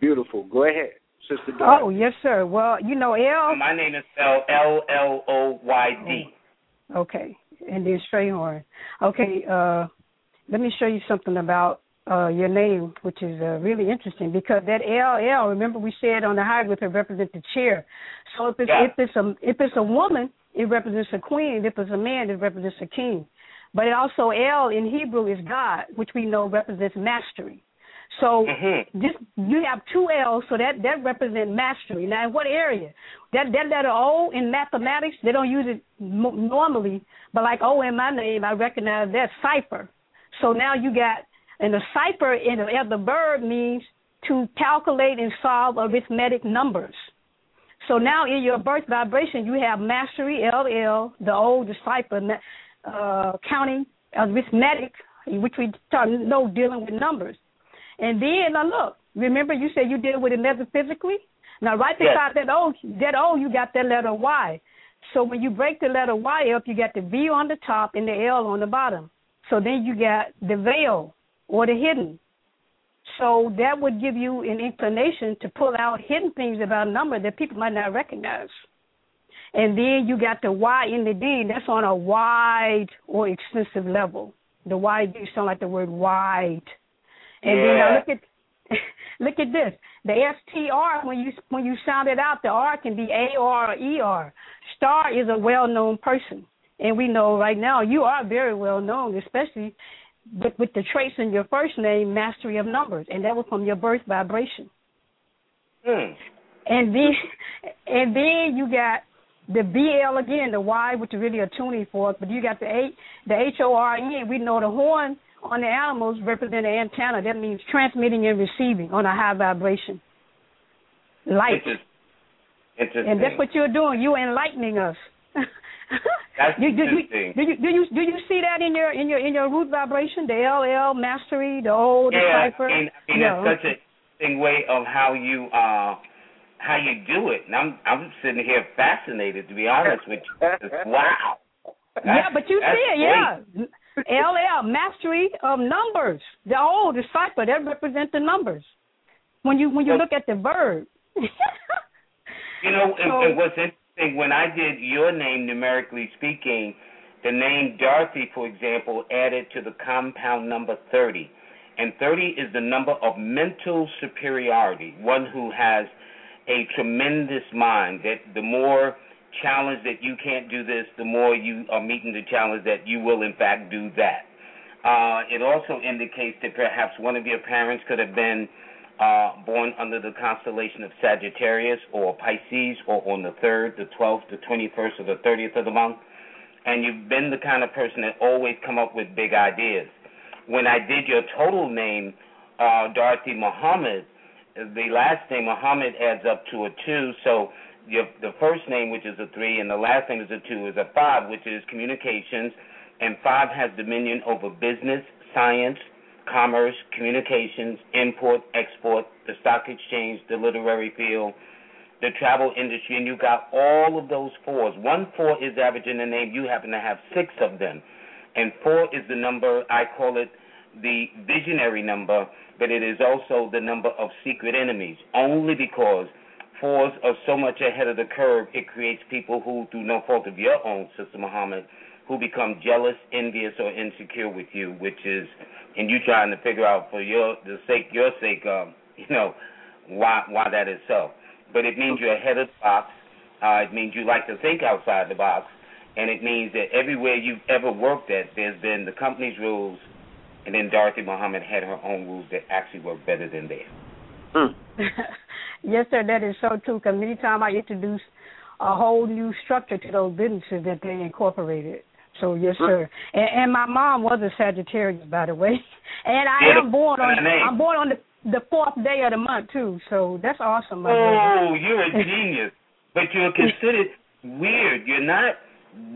Beautiful. Go ahead, Sister Dorothy. Oh, yes, sir. Well, you know, L. My name is spelled L L O Y D. Okay, and then Strayhorn. Okay, uh, let me show you something about uh, your name, which is uh, really interesting because that LL. Remember, we said on the hieroglyph it represents the chair. So if it's Yeah. if it's a if it's a woman, it represents a queen. If it's a man, it represents a king. But it also L in Hebrew is God, which we know represents mastery. So mm-hmm. this you have two L's, so that that represents mastery. Now, in what area? That that letter O in mathematics, they don't use it m- normally, but like O in my name, I recognize that cipher. So now you got, and the cipher in the, the verb means to calculate and solve arithmetic numbers. So now in your birth vibration, you have mastery, LL, the old disciple, uh, counting, arithmetic, which we know dealing with numbers. And then now look, remember you said you deal with it metaphysically? Now right beside yes. that O, that O, you got that letter Y. So when you break the letter Y up, you got the V on the top and the L on the bottom. So then you got the veil or the hidden. So that would give you an inclination to pull out hidden things about a number that people might not recognize. And then you got the Y in the D, that's on a wide or extensive level. The Y D sound like the word wide. And yeah. then now look at look at this. The STR when you when you sound it out, the R can be A R or E R. Star is a well known person. And we know right now you are very well known, especially with, with the traits in your first name, mastery of numbers, and that was from your birth vibration. Hmm. And then, and then you got the BL again, the Y, which is really a tuning fork, but you got the A, the H O R E, and we know the horn on the animals represent the antenna. That means transmitting and receiving on a high vibration. Light. Interesting. And that's what you're doing. You're enlightening us. That's do, do, interesting. Do you, do you do you see that in your in your in your root vibration, the LL mastery, the old the yeah, cipher? and, and yeah. it's such a interesting way of how you uh how you do it. And I'm I'm sitting here fascinated to be honest with you. wow. That's, yeah, but you see it, great. yeah. LL mastery of numbers. The old the cipher that represent the numbers. When you when you So- look at the verb. You know, and, and what's interesting, when I did your name, numerically speaking, the name Dorothy, for example, added to the compound number 30. And 30 is the number of mental superiority, one who has a tremendous mind, that the more challenge that you can't do this, the more you are meeting the challenge that you will, in fact, do that. Uh, it also indicates that perhaps one of your parents could have been uh, born under the constellation of Sagittarius or Pisces or on the 3rd, the 12th, the 21st, or the 30th of the month. And you've been the kind of person that always come up with big ideas. When I did your total name, uh, Dorothy Muhammad, the last name Muhammad adds up to a 2, so your, the first name, which is a 3, and the last name is a 2, is a 5, which is communications. And 5 has dominion over business, science, commerce, communications, import, export, the stock exchange, the literary field, the travel industry, and you got all of those fours. One four is average in the name. You happen to have six of them. And four is the number, I call it the visionary number, but it is also the number of secret enemies, only because fours are so much ahead of the curve, it creates people who, through no fault of your own, Sister Muhammad, who become jealous, envious, or insecure with you, which is, and you trying to figure out for your the sake, your sake, um, you know, why why that is so. But it means you're ahead of the box. Uh, it means you like to think outside the box, and it means that everywhere you've ever worked at, there's been the company's rules, and then Dorothy Muhammad had her own rules that actually work better than theirs. Hmm. yes, sir, that is so true. Because many times I introduce a whole new structure to those businesses that they incorporated. So yes, sir. And, and my mom was a Sagittarius, by the way. And I Yeah, am born on. I'm born on the the fourth day of the month too. So that's awesome, my Oh, brother. you're a genius. but you're considered weird. You're not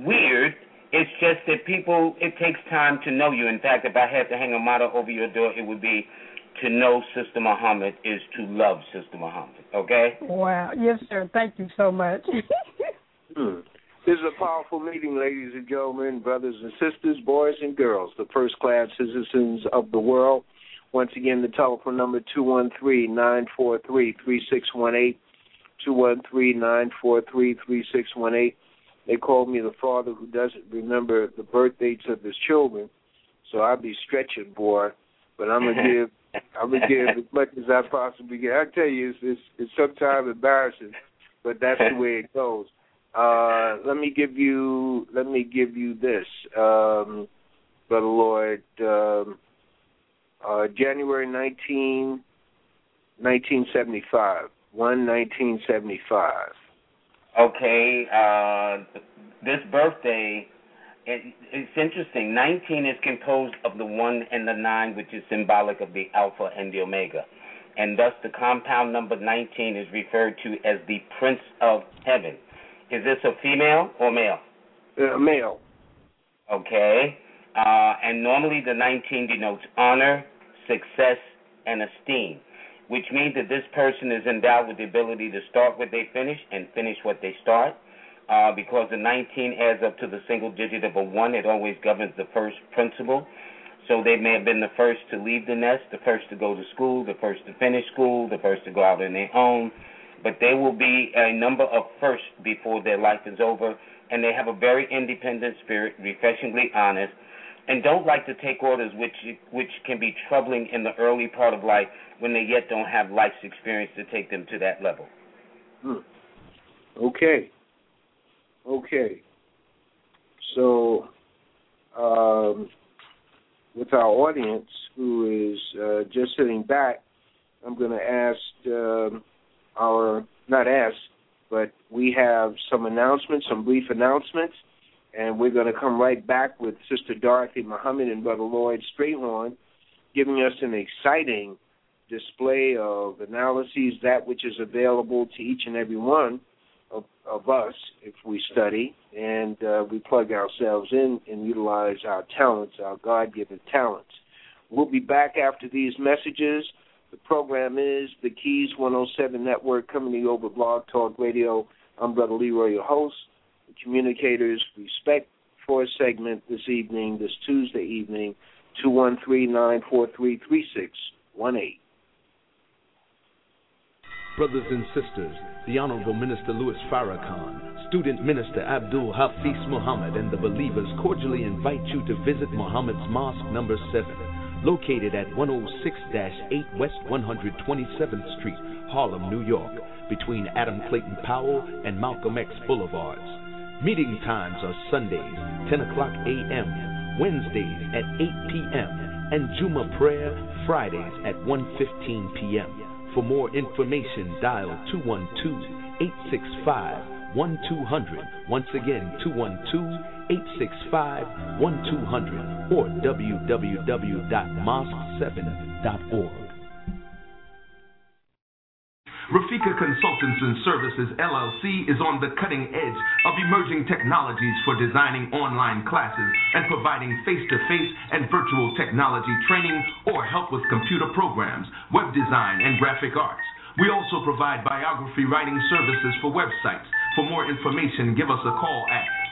weird. It's just that people, it takes time to know you. In fact, if I had to hang a motto over your door, it would be to know Sister Muhammad is to love Sister Muhammad. Okay? Wow. Yes, sir. Thank you so much. Hmm. This is a powerful meeting, ladies and gentlemen, brothers and sisters, boys and girls, the first class citizens of the world. Once again, the telephone number 213-943-3618, 213-943-3618. They called me the father who doesn't remember the birth dates of his children, so I'll be stretching, boy. But I'm gonna give, I'm gonna give as much as I possibly can. I tell you, it's it's, it's sometimes embarrassing, but that's the way it goes. Uh, let me give you let me give you this, um, Brother Lloyd. Um, Uh, January 19, 1975. 1 1975. Okay, uh, this birthday, it, it's interesting. 19 is composed of the 1 and the 9, which is symbolic of the Alpha and the Omega. And thus the compound number 19 is referred to as the Prince of Heaven. Is this a female or male? Uh, male. Okay. Uh, and normally the 19 denotes honor, success, and esteem which means that this person is endowed with the ability to start what they finish and finish what they start. Uh, because the 19 adds up to the single digit of a 1, it always governs the first principle. So they may have been the first to leave the nest, the first to go to school, the first to finish school, the first to go out on their own. But there will be a number of firsts before their life is over, and they have a very independent spirit, refreshingly honest, and don't like to take orders, which which can be troubling in the early part of life when they yet don't have life's experience to take them to that level. Hmm. Okay. Okay. So, um, with our audience who is uh, just sitting back, I'm going to ask um, our, not ask, but we have some announcements, some brief announcements, and we're going to come right back with Sister Dorothy Muhammad and Brother Lloyd Strayhorn giving us an exciting display of analyses, that which is available to each and every one of, of us if we study and uh, we plug ourselves in and utilize our talents, our God given talents. We'll be back after these messages. The program is the Keys 107 Network coming to you over Blog Talk Radio. I'm Brother Leroy, your host. The communicators respect for a segment this evening, this Tuesday evening, 213 943 3618. Brothers and sisters, the Honorable Minister Louis Farrakhan, Student Minister Abdul Hafiz Muhammad, and the believers cordially invite you to visit Muhammad's Mosque number 7, located at 106 8 West 127th Street, Harlem, New York, between Adam Clayton Powell and Malcolm X Boulevards. Meeting times are Sundays, 10 o'clock a.m., Wednesdays at 8 p.m., and Juma prayer Fridays at 1:15 p.m. For more information, dial 212-865-1200. Once again, 212-865-1200 or www.mosque7.org. Rafika Consultants and Services LLC is on the cutting edge of emerging technologies for designing online classes and providing face to face and virtual technology training or help with computer programs, web design, and graphic arts. We also provide biography writing services for websites. For more information, give us a call at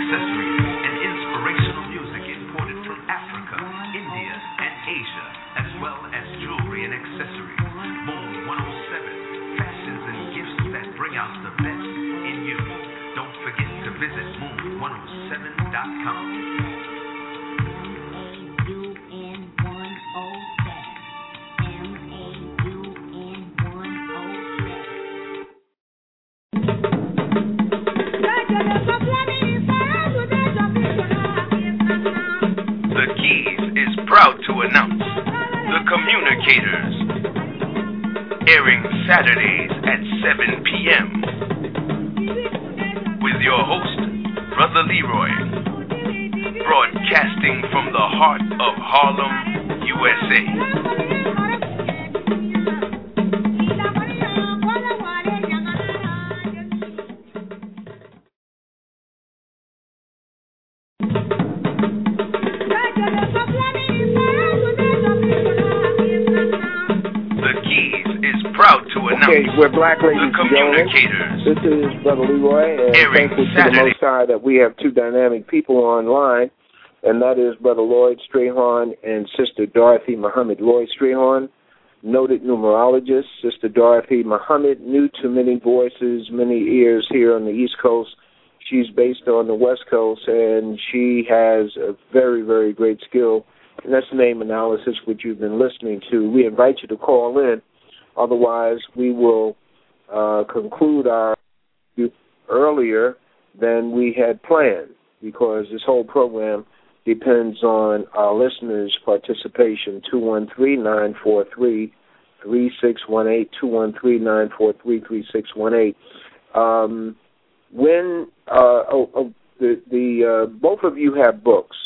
skin, 7 p.m. with your host, Brother Leroy, broadcasting from the heart of Harlem, USA. Ladies the communicators. This is Brother Leroy, and Airing thankful to the Most High that we have two dynamic people online, and that is Brother Lloyd Strayhorn and Sister Dorothy Muhammad. Lloyd Strayhorn, noted numerologist. Sister Dorothy Muhammad, new to many voices, many ears here on the East Coast. She's based on the West Coast, and she has a very, very great skill, and that's name analysis, which you've been listening to. We invite you to call in. Otherwise, we will uh, conclude our earlier than we had planned because this whole program depends on our listeners' participation. 213-943-3618, 213-943-3618. Um, when uh, oh, oh, the the uh, both of you have books,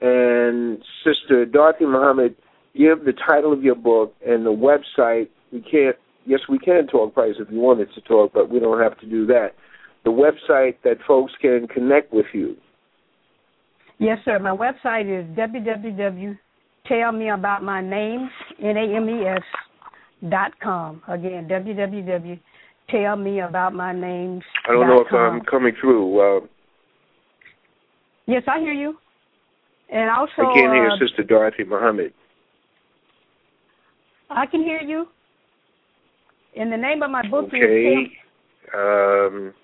and Sister Dorothy Muhammad, give the title of your book and the website. We can't. Yes, we can talk price if you wanted to talk, but we don't have to do that. The website that folks can connect with you. Yes, sir. My website is www.tellmeaboutmynames, N-A-M-E-S, dot com. Again, www.tellmeaboutmynames. I don't know if I'm coming through. Uh, Yes, I hear you. And also, I can't hear uh, Sister Dorothy Muhammad. I can hear you. And the name of my book Okay. is Um,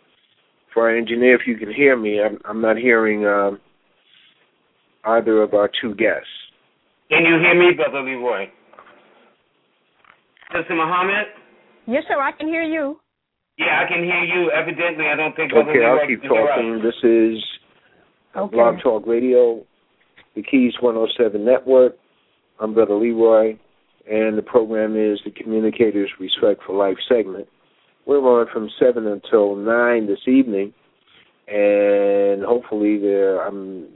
for our engineer, if you can hear me, I'm, I'm not hearing um, either of our two guests. Can you hear me, Brother Leroy? Sister Muhammad? Yes, sir. I can hear you. Yeah, I can hear you. Evidently, I don't think Brother Okay, Leroy I'll keep can hear us. talking. This is Okay. Blog Talk Radio, the Keys 107 Network. I'm Brother Leroy, and the program is the Communicators Respect for Life segment. We're on from 7 until 9 this evening, and hopefully I'm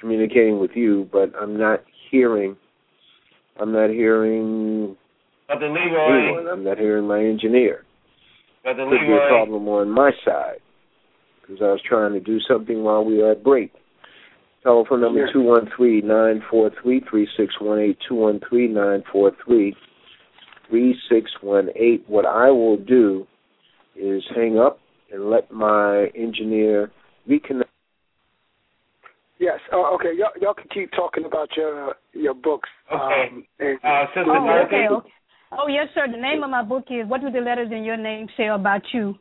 communicating with you, but I'm not hearing. I'm not hearing Brother Leroy, anyone. I'm not hearing my engineer. Brother Could be a problem on my side because I was trying to do something while we were at break. Telephone number two one three nine four three three six one eight two one three nine four three three six one eight. What I will do is hang up and let my engineer reconnect. Yes. Oh, okay. Y'all, y'all can keep talking about your your books. Okay. Um, and, uh, Sister Oh, okay, okay. Oh, yes, sir. The name of my book is What Do the Letters in Your Name Say About You?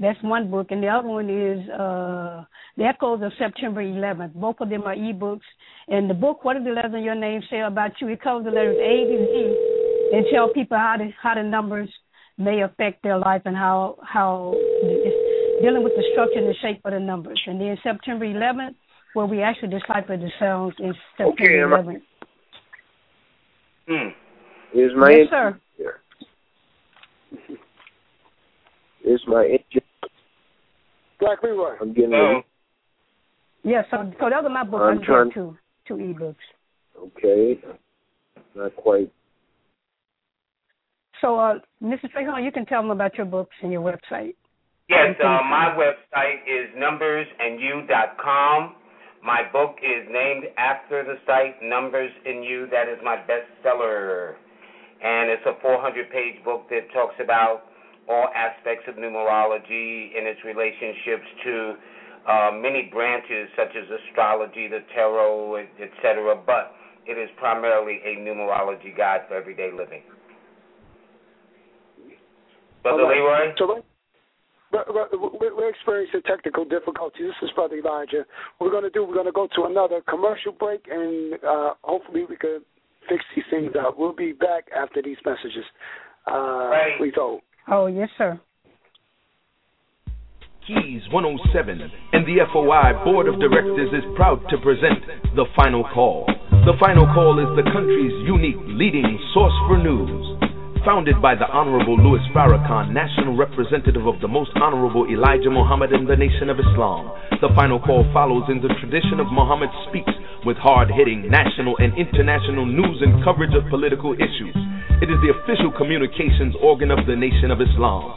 That's one book, and the other one is uh, The Echoes of September 11th. Both of them are ebooks. And the book, What Do the Letters in Your Name Say About You? It covers the letters A to Z and tell people how the how the numbers may affect their life and how how it's dealing with the structure and the shape of the numbers. And then September 11th, where we actually decipher the sounds in September Okay, am I- 11th. Hmm. Is my Yes, sir. engineer? Is my engineer? Black Leroy. I'm getting. Oh, Yeah, so so those are my books. I'm I trying- have two two ebooks. Okay. Not quite. So, uh, Mr. Strayhorn, you can tell them about your books and your website. yes, uh, my website is numbersandyou.com. My book is named after the site Numbers and You. That is my bestseller. And it's a 400 page book that talks about all aspects of numerology and its relationships to uh, many branches such as astrology, the tarot, etc. But it is primarily a numerology guide for everyday living. Brother right. Leroy? So let- but- but we're we're experiencing technical difficulties. This is Brother Elijah. What we're going to do, we're going to go to another commercial break, and uh, hopefully we can fix these things out. We'll be back after these messages. Uh, Right. Please hold. Oh, yes, sir. Keys 107 and the FOI Board of Directors is proud to present The Final Call. The Final Call is the country's unique leading source for news. Founded by the Honorable Louis Farrakhan, National Representative of the Most Honorable Elijah Muhammad in the Nation of Islam, The Final Call follows in the tradition of Muhammad Speaks with hard hitting national and international news and coverage of political issues. It is the official communications organ of the Nation of Islam.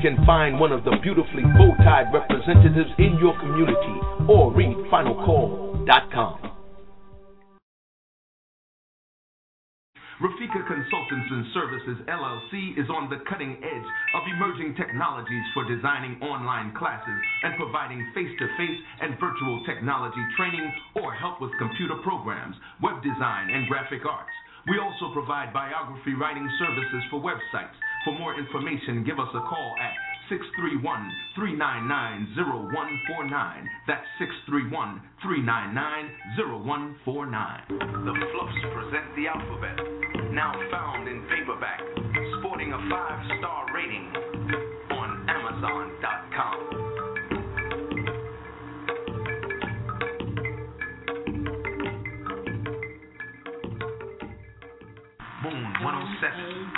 can find one of the beautifully bow-tied representatives in your community or read finalcall.com. Rafika Consultants and Services LLC is on the cutting edge of emerging technologies for designing online classes and providing face to face and virtual technology training or help with computer programs, web design, and graphic arts. We also provide biography writing services for websites for more information, give us a call at 631 399 0149. That's 631 399 0149. The Fluffs present the alphabet, now found in paperback, sporting a five star rating on Amazon.com. Moon 107,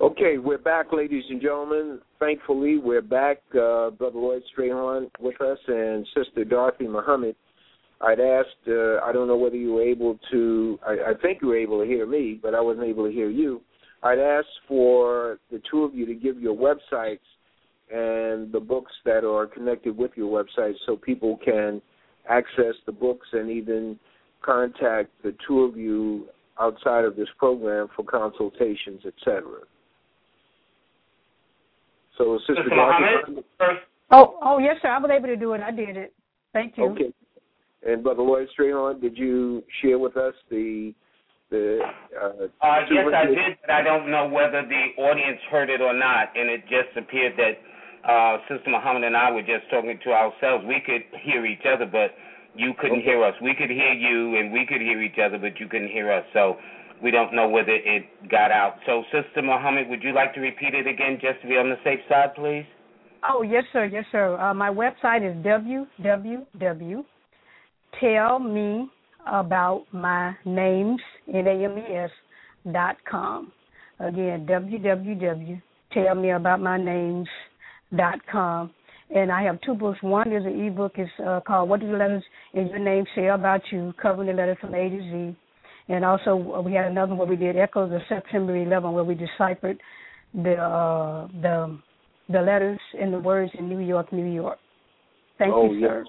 Okay, we're back, ladies and gentlemen. Thankfully, we're back. Uh, Brother Lloyd Strayhorn with us and Sister Dorothy Muhammad. I'd asked, uh, I don't know whether you were able to, I, I think you were able to hear me, but I wasn't able to hear you. I'd asked for the two of you to give your websites and the books that are connected with your website so people can access the books and even contact the two of you outside of this program for consultations, etc. So, Sister Sister Dorothy first. Oh, oh yes, sir. I was able to do it. I did it. Thank you. Okay. And Brother Lloyd Strayhorn, did you share with us the the uh, Uh, yes, I did, but I don't know whether the audience heard it or not. And it just appeared that uh, Sister Muhammad and I were just talking to ourselves. We could hear each other, but you couldn't hear us. We could hear you, and we could hear each other, but you couldn't hear us. So we don't know whether it got out. So, Sister Muhammad, would you like to repeat it again just to be on the safe side, please? Oh yes, sir. Yes, sir. Uh, my website is www. Tell me about my names n a m e s dot com. Again, www. Tell me about my names dot com. And I have two books. One is an ebook. It's uh, called "What Do the Letters in Your Name Say About You?" covering the letters from A to Z. And also uh, we had another one where we did Echoes of September 11, where we deciphered the uh, the the letters and the words in New York, New York. Thank oh, you, sir.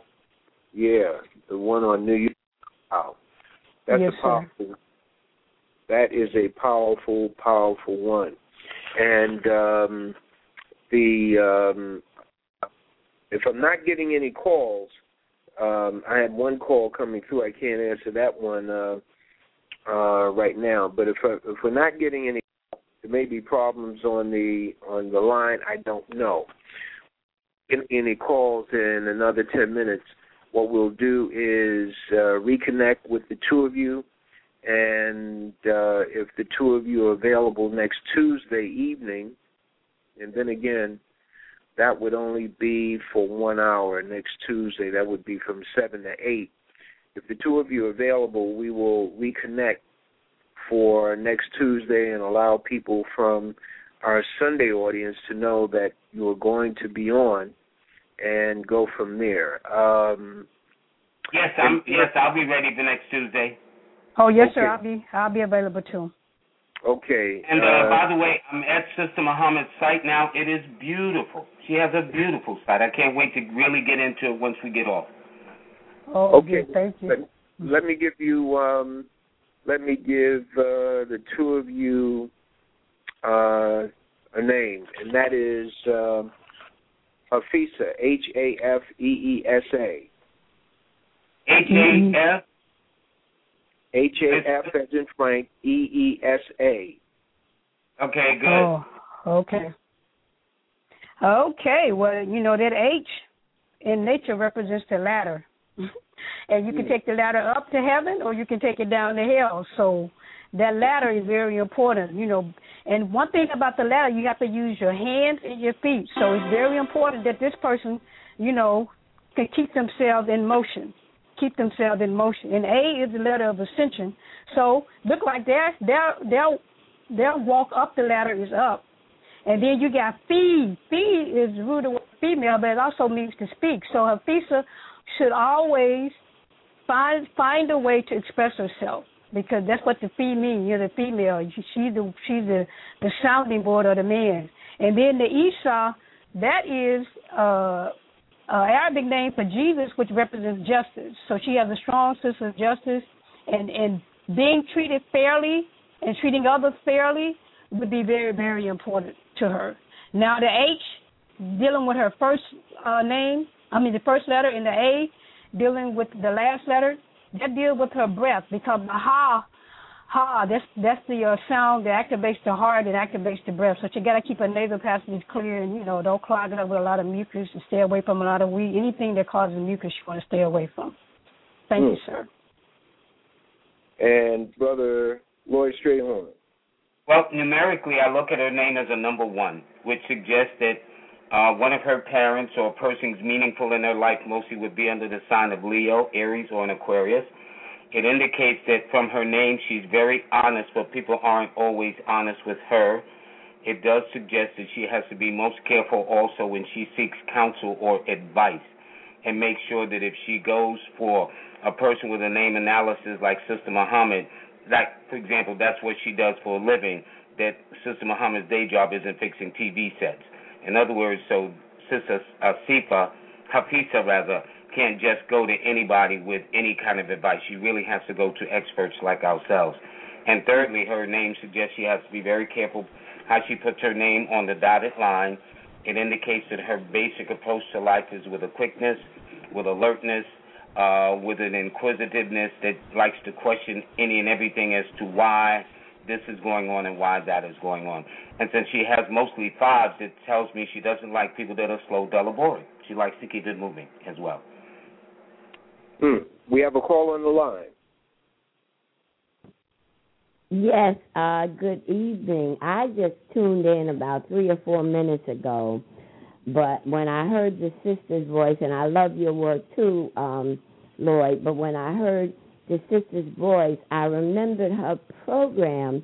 Yeah. yeah, the one on New York. Wow. That's Yes, a powerful. That is a powerful, powerful one. And um, the um, if I'm not getting any calls, um, I had one call coming through. I can't answer that one uh, uh, right now. But if I, if we're not getting any, there may be problems on the on the line. I don't know. In, any calls in another ten minutes, what we'll do is uh, reconnect with the two of you, and uh, if the two of you are available next Tuesday evening, and then again, that would only be for one hour next Tuesday. That would be from seven to eight. If the two of you are available, we will reconnect for next Tuesday and allow people from our Sunday audience to know that you are going to be on and go from there. Um, Yes, I'm. Yes, I'll be ready the next Tuesday. Oh yes, Okay. sir. I'll be I'll be available too. Okay. And uh, by the way, I'm at Sister Muhammad's site now. It is beautiful. She has a beautiful site. I can't wait to really get into it once we get off. Oh, Okay. good. Thank you. Let, let me give you. Um, let me give uh, the two of you uh, a name, and that is um, Hafisa. H A F E E S A. H A F. H A F as in Frank. E E S A. Okay, good. Oh, okay. Okay, well, you know that H in nature represents the ladder. and you can hmm. take the ladder up to heaven or you can take it down to hell. So that ladder is very important, you know. And one thing about the ladder, you have to use your hands and your feet. So it's very important that this person, you know, can keep themselves in motion. Keep themselves in motion. And A is the letter of ascension. So look like their their their their walk up the ladder is up. And then you got feed. Feed is the root of female, but it also means to speak. So Hafisa should always find find a way to express herself because that's what the fee means. You're the female. She's the she's the the sounding board of the man. And then the Isa, that is uh, uh, Arabic name for Jesus, which represents justice. So she has a strong sense of justice, and and being treated fairly and treating others fairly would be very very important to her. Now the H, dealing with her first uh, name, I mean the first letter, and the A, dealing with the last letter, that deals with her breath because the ha, ha, that's that's the uh, sound that activates the heart and activates the breath. So you got to keep her nasal passages clear and you know don't clog it up with a lot of mucus and stay away from a lot of weed. Anything that causes mucus, you want to stay away from. Thank you, Hmm. sir. And brother Lloyd Strayhorn. Well, numerically, I look at her name as a number one, which suggests that uh, one of her parents or persons meaningful in her life mostly would be under the sign of Leo, Aries, or an Aquarius. It indicates that from her name, she's very honest, but people aren't always honest with her. It does suggest that she has to be most careful also when she seeks counsel or advice and make sure that if she goes for a person with a name analysis like Sister Muhammad, like for example, that's what she does for a living, that Sister Muhammad's day job isn't fixing TV sets. In other words, so Sister Asifa, Hafisa rather, can't just go to anybody with any kind of advice. She really has to go to experts like ourselves. And thirdly, her name suggests she has to be very careful how she puts her name on the dotted line. It indicates that her basic approach to life is with a quickness, with alertness, uh, with an inquisitiveness that likes to question any and everything as to why this is going on and why that is going on. And since she has mostly fives, it tells me she doesn't like people that are slow, dull, or boring. She likes to keep it moving as well. Hmm. We have a call on the line. Yes, uh, good evening. I just tuned in about three or four minutes ago, but when I heard the sister's voice, and I love your work too, um, Lloyd, but when I heard the sister's voice, I remembered her program.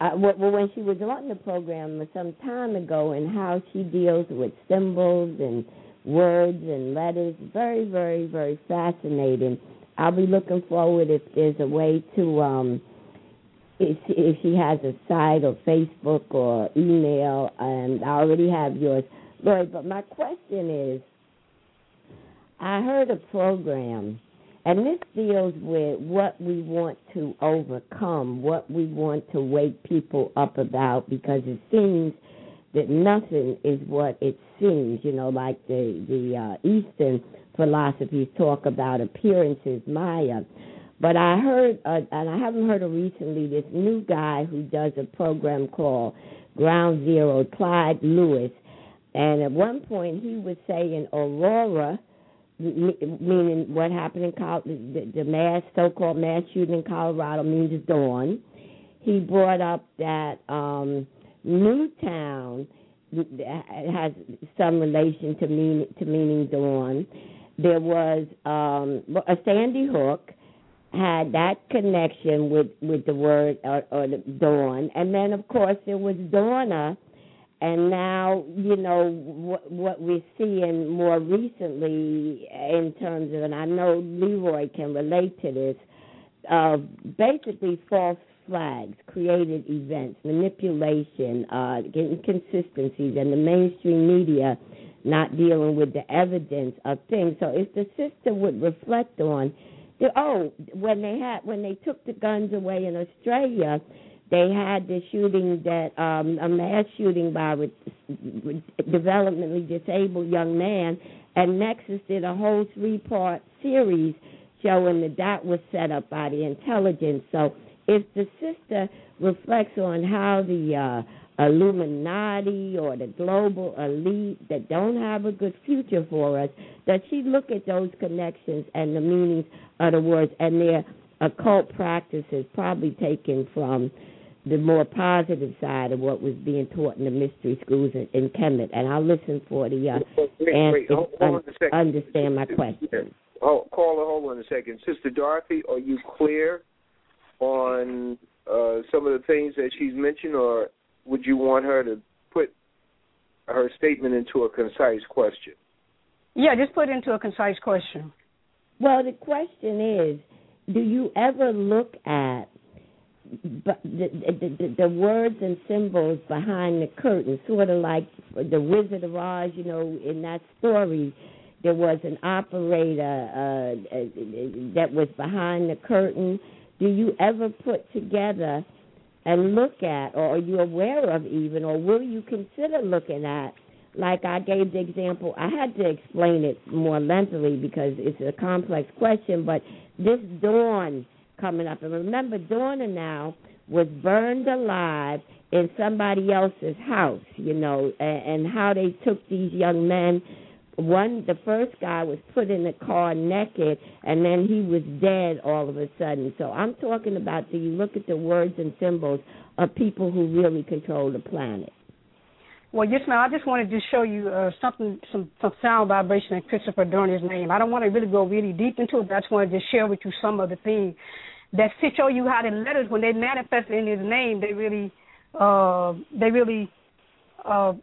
Uh, well, when she was on the program some time ago, and how she deals with symbols and words and letters. Very, very, very fascinating. I'll be looking forward if there's a way to. um if she, if she has a site or Facebook or email, and I already have yours, Lloyd. But my question is, I heard a program, and this deals with what we want to overcome, what we want to wake people up about, because it seems that nothing is what it seems. You know, like the the uh, Eastern philosophies talk about appearances, Maya. But I heard, uh, and I haven't heard of recently, this new guy who does a program called Ground Zero, Clyde Lewis. And at one point he was saying Aurora, meaning what happened in Col- the, the mass, so-called mass shooting in Colorado means dawn. He brought up that um, Newtown has some relation to mean to meaning dawn. There was um, a Sandy Hook had that connection with with the word or, or the dawn, and then of course there was Donna, and now you know what, what we're seeing more recently in terms of, and I know Leroy can relate to this. Uh, basically, false flags, created events, manipulation, uh, inconsistencies, and the mainstream media not dealing with the evidence of things. So if the sister would reflect on, the, oh, when they had when they took the guns away in Australia, they had the shooting that um, a mass shooting by a developmentally disabled young man, and Nexus did a whole three part series showing that that was set up by the intelligence. So if the sister reflects on how the uh, Illuminati or the global elite that don't have a good future for us, that she look at those connections and the meanings of the words and their occult practices probably taken from the more positive side of what was being taught in the mystery schools in, in Kemet, and I'll listen for the uh, wait, wait, hold, hold un- understand my question. Oh, caller, hold on a second, Sister Dorothy. Are you clear on uh, some of the things that she's mentioned, or would you want her to put her statement into a concise question? Yeah, just put it into a concise question. Well, the question is, do you ever look at the, the, the, the words and symbols behind the curtain, sort of like the Wizard of Oz. You know, in that story, there was an operator uh, uh, that was behind the curtain. Do you ever put together and look at, or are you aware of even, or will you consider looking at? Like I gave the example, I had to explain it more lengthily because it's a complex question, but this dawn coming up. And remember, Donna now was burned alive in somebody else's house, you know, and, and how they took these young men. One, the first guy was put in the car naked, and then he was dead all of a sudden. So I'm talking about do you look at the words and symbols of people who really control the planet? Well, yes, ma'am. I just wanted to show you uh, something, some, some sound vibration in Christopher Dorner's name. I don't want to really go really deep into it, but I just wanted to share with you some of the things that show you how the letters, when they manifest in His name, they really, uh, they really uh,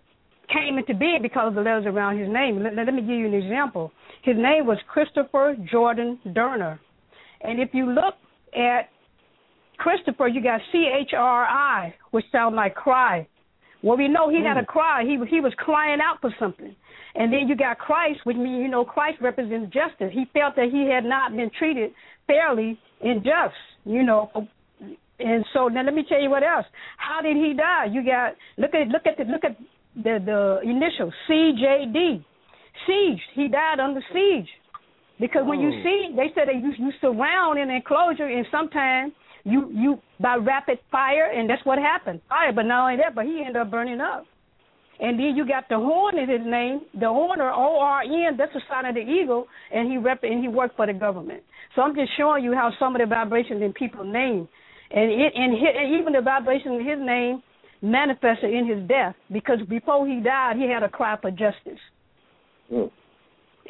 came into being because of the letters around His name. Let, let me give you an example. His name was Christopher Jordan Dorner, and if you look at Christopher, you got C H R I, which sound like cry. Well, we know he had a mm. cry. He he was crying out for something. And then you got Christ, which means you know Christ represents justice. He felt that he had not been treated fairly and just, you know. And so now let me tell you what else. How did he die? You got look at look at the look at the the initials CJD. Siege. He died under siege. Because when you oh. see, they said that you you surround an enclosure, and sometimes you you by rapid fire, and that's what happened. Fire, but not only that, but he ended up burning up. And then you got the horn in his name, the horner, O R N. That's the sign of the eagle, and he rep and he worked for the government. So I'm just showing you how some of the vibrations in people's name, and it and, his, and even the vibration in his name manifested in his death because before he died, he had a cry for justice. Mm.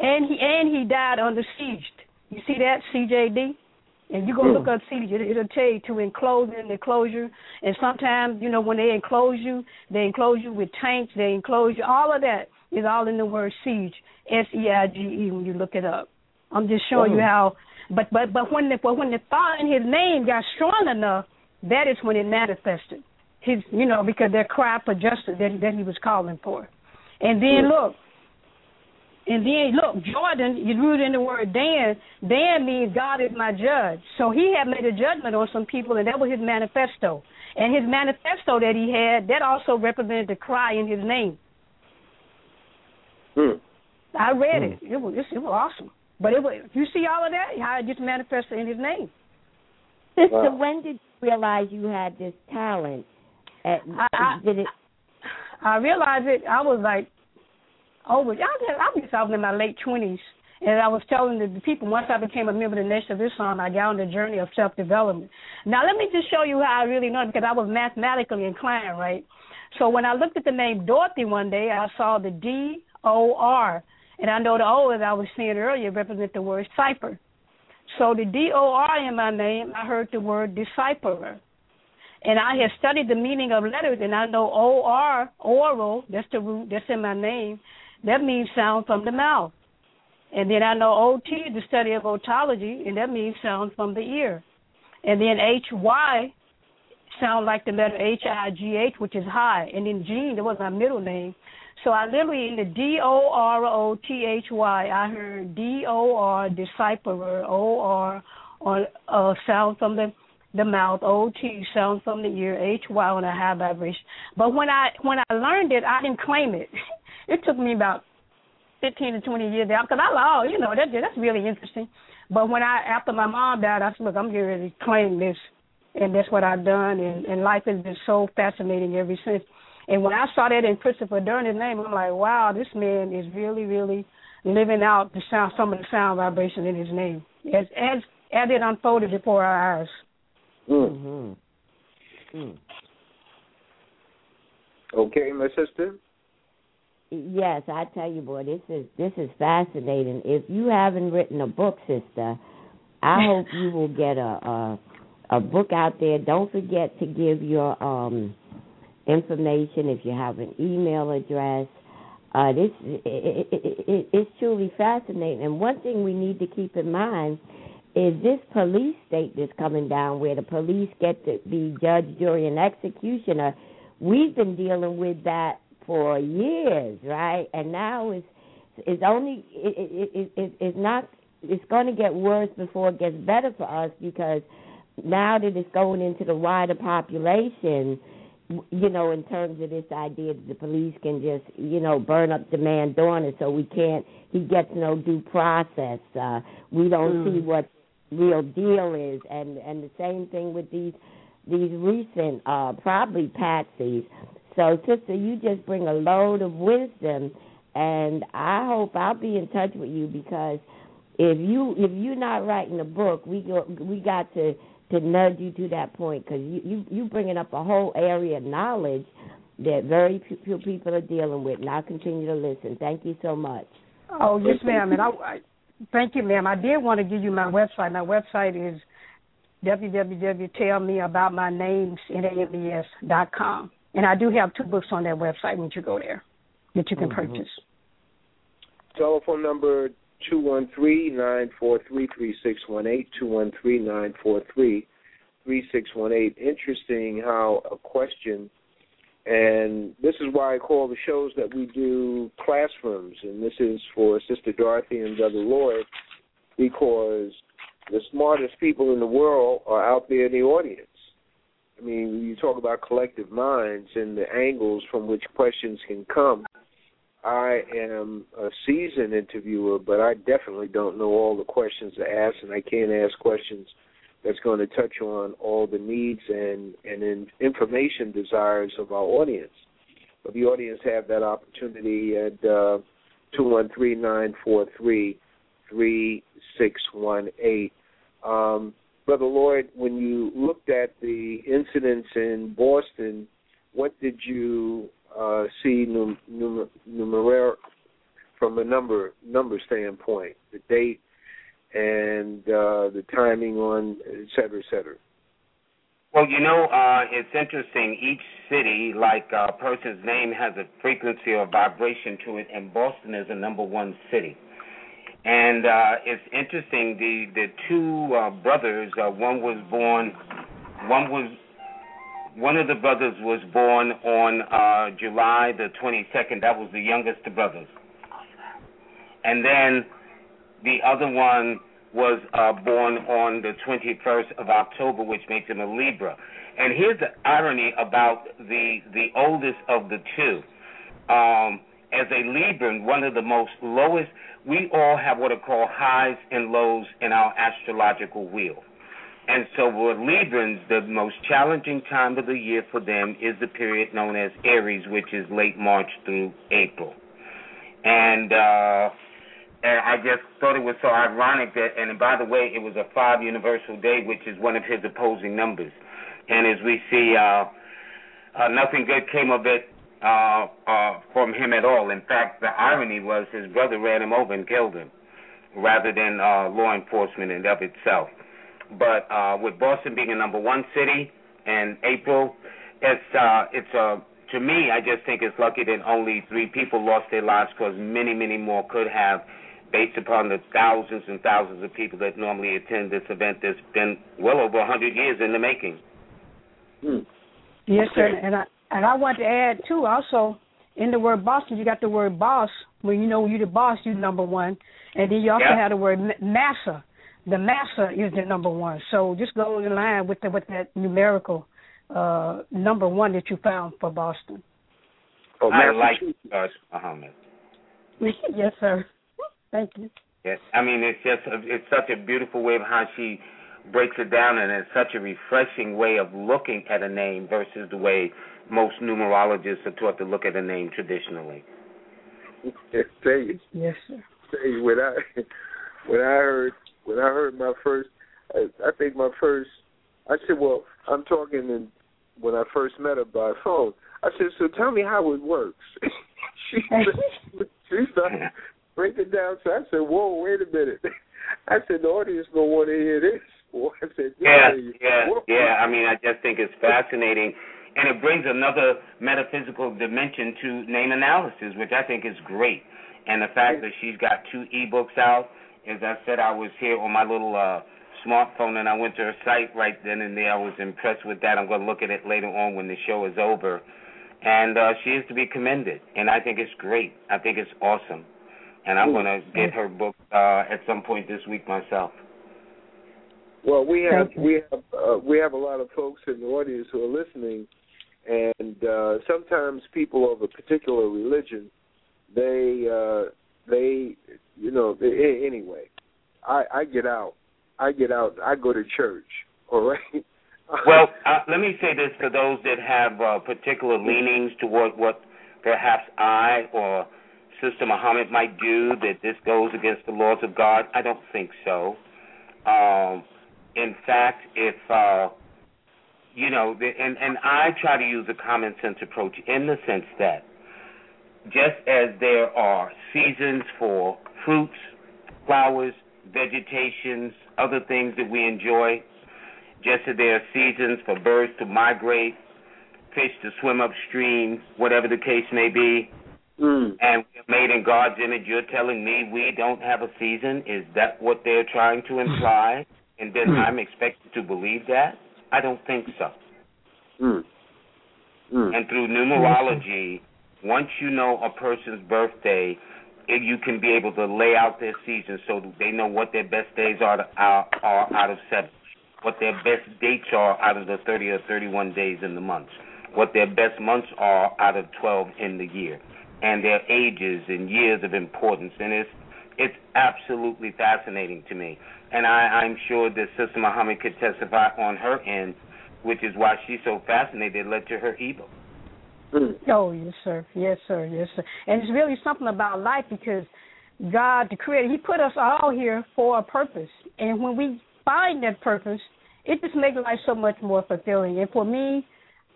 And he and he died under siege. You see that CJD? And you go mm. look up siege, it, it'll tell you to enclose in the enclosure. And sometimes, you know, when they enclose you, they enclose you with tanks, they enclose you. All of that is all in the word siege, S E I G E. When you look it up, I'm just showing mm. you how but but but when the but when the thought in his name got strong enough, that is when it manifested. His you know because their cry for justice that that he was calling for, and then look. And then look, Jordan, you root in the word Dan. Dan means God is my judge. So he had made a judgment on some people, and that was his manifesto. And his manifesto that he had, that also represented the cry in his name. Hmm. I read hmm. it. It was it was awesome. But it was, you see all of that, how it just manifested in his name. Sister, wow. when did you realize you had this talent? At, I, I, did it? I realized it. I was like, over. I was, I was, I was in my late twenties, and I was telling the, people once I became a member of the Nation of Islam, I got on the journey of self development. Now let me just show you how I really know because I was mathematically inclined, right? So when I looked at the name Dorothy one day, I saw the D O R and I know the O, as I was saying earlier, represent the word cipher. So the D O R in my name, I heard the word decipherer. And I have studied the meaning of letters, and I know O R oral. That's the root. That's in my name. That means sound from the mouth. And then I know OT, the study of otology, and that means sound from the ear. And then HY sound like the letter H I G H, which is high. And then Jean, that was my middle name. So I literally in the D O R O T H Y, I heard D O R decipherer, O R on uh, sound from the the mouth, O T sound from the ear, H Y on a high vibration. But when I when I learned it, I didn't claim it. it took me about fifteen to twenty years because I thought, oh, you know, that that's really interesting. But when I after my mom died, I said, look, I'm getting ready to claim this, and that's what I've done. And, and life has been so fascinating ever since. And when I saw that in Christopher Durden's name, I'm like, wow, this man is really, really living out the sound, some of the sound vibration in his name, as as as it unfolded before our eyes. Mm. Okay, my sister. Yes, I tell you, boy, this is this is fascinating. If you haven't written a book, sister, I hope you will get a, a a book out there. Don't forget to give your um information if you have an email address. Uh, this it, it, it, it's truly fascinating. And one thing we need to keep in mind is this police state that's coming down, where the police get to be judge, jury, and executioner. We've been dealing with that for years, right? And now it's it's only it, it, it, it's not it's going to get worse before it gets better for us because now that it's going into the wider population you know, in terms of this idea that the police can just, you know, burn up the man doing it, so we can't. He gets no due process. Uh, we don't mm. see what real deal is, and and the same thing with these these recent, uh, probably patsies. So, sister, you just bring a load of wisdom, and I hope I'll be in touch with you because if you if you're not writing a book, we go we got to to nudge you to that point because you, you you bringing up a whole area of knowledge that very few people are dealing with. And I'll continue to listen. Thank you so much. Oh yes, ma'am. And I, thank you, ma'am. I did want to give you my website. My website is www.tellmeaboutmynames.com. And I do have two books on that website when you go there that you can mm-hmm. purchase. Telephone number Two one three nine four three three six one eight two one three nine four three three six one eight. Interesting how a question, and this is why I call the shows that we do classrooms, and this is for Sister Dorothy and Brother Lloyd, because the smartest people in the world are out there in the audience. I mean, you talk about collective minds and the angles from which questions can come. I am a seasoned interviewer, but I definitely don't know all the questions to ask, and I can't ask questions that's going to touch on all the needs and and in information desires of our audience. But the audience have that opportunity at uh, two one three nine four three three six one eight. Um, Brother Lloyd, when you looked at the incidents in Boston, what did you uh, see num- num- numeric from a number number standpoint, the date and uh, the timing on et cetera, et cetera. Well, you know, uh, it's interesting. Each city, like a person's name, has a frequency or vibration to it, and Boston is the number one city. And uh, it's interesting. The the two uh, brothers, uh, one was born, one was one of the brothers was born on uh, July the 22nd. That was the youngest of brothers. And then the other one was uh, born on the 21st of October, which makes him a Libra. And here's the irony about the the oldest of the two. Um, as a Libra, one of the most lowest, we all have what are called highs and lows in our astrological wheel. And so for Librans, the most challenging time of the year for them is the period known as Aries, which is late March through April. And uh and I just thought it was so ironic that and by the way, it was a five universal day, which is one of his opposing numbers. And as we see uh uh nothing good came of it uh uh from him at all. In fact the irony was his brother ran him over and killed him rather than uh law enforcement and of itself. But uh, with Boston being a number one city, And April, it's uh, it's uh, to me, I just think it's lucky that only three people lost their lives because many, many more could have, based upon the thousands and thousands of people that normally attend this event that's been well over 100 years in the making. Hmm. Yes, sir. And I and I want to add too. Also, in the word Boston, you got the word boss. When you know you're the boss, you're number one. And then you also Yep. have the word massa. The massa is the number one. So just go in line with the, with that numerical uh number one that you found for Boston. Oh, I like George Muhammad. yes, sir. Thank you. Yes, I mean it's just a, it's such a beautiful way of how she breaks it down, and it's such a refreshing way of looking at a name versus the way most numerologists are taught to look at a name traditionally. tell you, Yes, sir. tell you when I when I heard when I heard my first, I, I think my first. I said, well, I'm talking in, when I first met her by phone. I said, so tell me how it works. she said, she started breaking down. So I said, whoa, wait a minute. I said, the audience gonna want to hear this. Boy, I said, Yeah, yeah, yeah, Whoa. yeah. I mean, I just think it's fascinating, and it brings another metaphysical dimension to name analysis, which I think is great. And the fact that she's got two ebooks out, as I said, I was here on my little uh smartphone, and I went to her site right then and there. I was impressed with that. I'm going to look at it later on when the show is over. And uh, she is to be commended, and I think it's great. I think it's awesome, and I'm going to get her book uh, at some point this week myself. Well, we have we have uh, we have a lot of folks in the audience who are listening, and uh, sometimes people of a particular religion, they uh, they you know they, anyway. I I get out, I get out, I go to church. All right. Well, uh, let me say this for those that have uh, particular leanings toward what perhaps I or Sister Muhammad might do, that this goes against the laws of God. I don't think so. Um, in fact, if uh, you know, and and I try to use a common sense approach in the sense that just as there are seasons for fruits, flowers, vegetations, other things that we enjoy, just as there are seasons for birds to migrate, fish to swim upstream, whatever the case may be, Mm. and we're made in God's image, you're telling me we don't have a season? Is that what they're trying to imply? And then I'm expected to believe that? I don't think so. Mm. Mm. And through numerology, once you know a person's birthday, you can be able to lay out their season so they know what their best days are, are, are out of seven, what their best dates are out of the 30 or 31 days in the month, what their best months are out of 12 in the year, and their ages and years of importance. And it's it's absolutely fascinating to me. And I, I'm sure that Sister Muhammad could testify on her end, which is why she's so fascinated it led to her ebook. Mm. Oh, yes, sir. Yes, sir. Yes, sir. And it's really something about life because God, the Creator, He put us all here for a purpose. And when we find that purpose, it just makes life so much more fulfilling. And for me,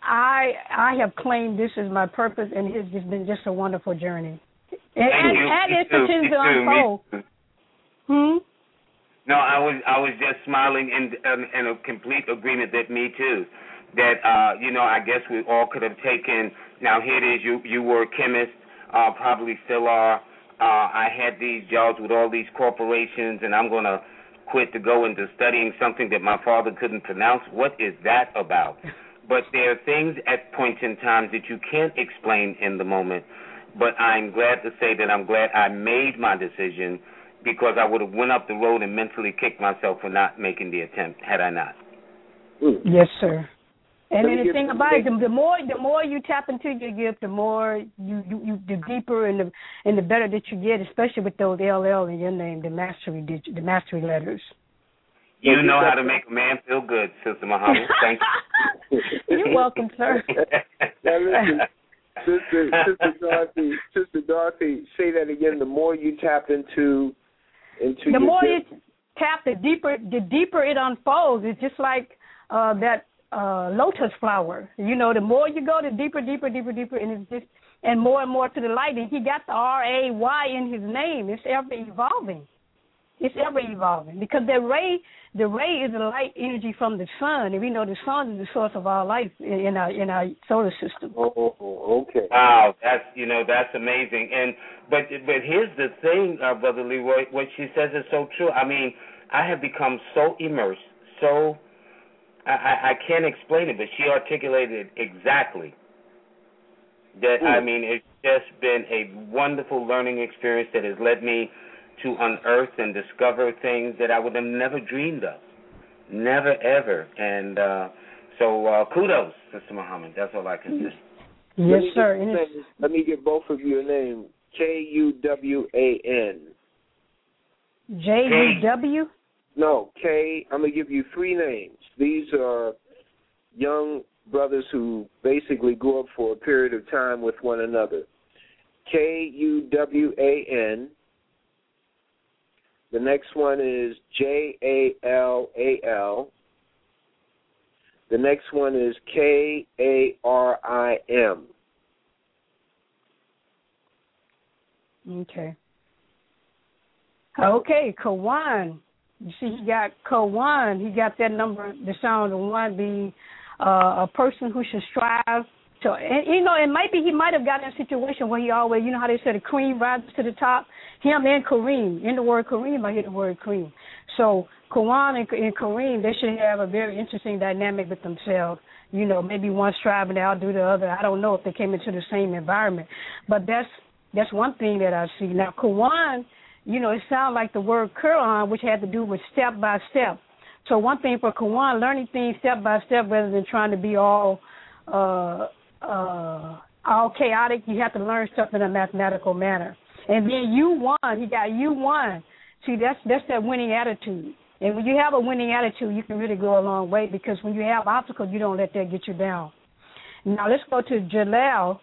I I have claimed this as my purpose, and it's just been just a wonderful journey. And, and, and it continues to unfold. Hmm. No, I was I was just smiling in um, in a complete agreement that me too. That uh, you know, I guess we all could have taken. Now here it is. You you were a chemist, uh, probably still are. Uh, I had these jobs with all these corporations, and I'm gonna quit to go into studying something that my father couldn't pronounce. What is that about? But there are things at points in time that you can't explain in the moment. But I'm glad to say that I'm glad I made my decision because I would have went up the road and mentally kicked myself for not making the attempt had I not. Mm. Yes, sir. And Let me then the thing about it, the, the more the more you tap into your gift, the more you, you, you the deeper and the and the better that you get, especially with those LL in your name, the mastery dig- the mastery letters. You know how to make a man feel good, Sister Muhammad. Thank you. You're welcome, sir. Now listen, Sister, Sister Dorothy, Sister Dorothy, say that again. The more you tap into into the your more you tap, the deeper the deeper it unfolds. It's just like uh that uh lotus flower. You know, the more you go, the deeper, deeper, deeper, deeper, and it's just and more and more to the light. And he got the R A Y in his name. It's ever evolving. It's ever evolving because the ray, the ray is the light energy from the sun, and we know the sun is the source of our life in our in our solar system. Oh, okay. Wow, that's you know that's amazing. And but but here's the thing, uh, brother Leroy, what she says is so true. I mean, I have become so immersed, so I, I, I can't explain it, but she articulated it exactly. That. I hmm. mean, it's just been a wonderful learning experience that has led me to unearth and discover things that I would have never dreamed of, never ever. And uh, so, uh, kudos, Sister Muhammad. That's all I can say. Yes, sir. Name, let me give both of you a name. K U W A N. J U W. No, K. I'm gonna give you three names. These are young brothers who basically grew up for a period of time with one another. K U W A N. The next one is J A L A L. The next one is K A R I M. Okay. Okay, Kawan. You see, he got Kawan. He got that number, the sound of one being uh, a person who should strive to. And you know, it might be he might have gotten a situation where he always, you know, how they said the cream rises to the top. Him and Kareem. In the word Kareem, I hear the word cream. So Kawan and, and Kareem, they should have a very interesting dynamic with themselves. You know, maybe one striving to outdo the other. I don't know if they came into the same environment, but that's that's one thing that I see. Now, Kawan, you know, it sounds like the word Quran, which had to do with step by step. So one thing for Kawan, learning things step by step rather than trying to be all uh, uh, all chaotic. You have to learn stuff in a mathematical manner. And then you won. He got you won. See, that's that's that winning attitude. And when you have a winning attitude, you can really go a long way because when you have obstacles, you don't let that get you down. Now let's go to Jalal,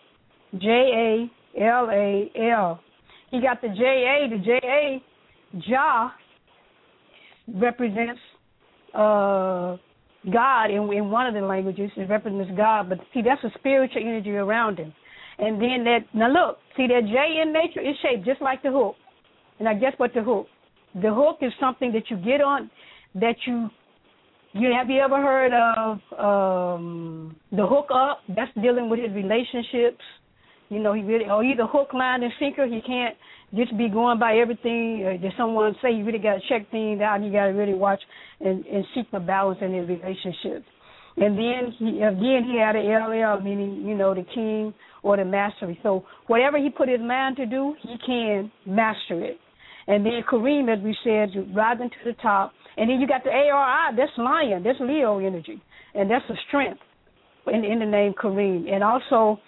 J A L A L. He got the J A. The J A, Jah, represents uh, God in, in one of the languages. It represents God, but see, that's a spiritual energy around him. And then that now look, see that J in nature is shaped just like the hook. And I guess what the hook? The hook is something that you get on that you you have you ever heard of um the hook up? That's dealing with his relationships you know, he really, or either hook, line, and sinker. He can't just be going by everything uh, that someone say. You really got to check things out. You got to really watch and, and seek the balance in his relationships. And then he again he had an LL, meaning you know the king or the mastery. So whatever he put his mind to do, he can master it. And then Kareem, as we said, rising to the top. And then you got the ARI, that's lion, that's Leo energy, and that's a strength in, in the name Kareem. And also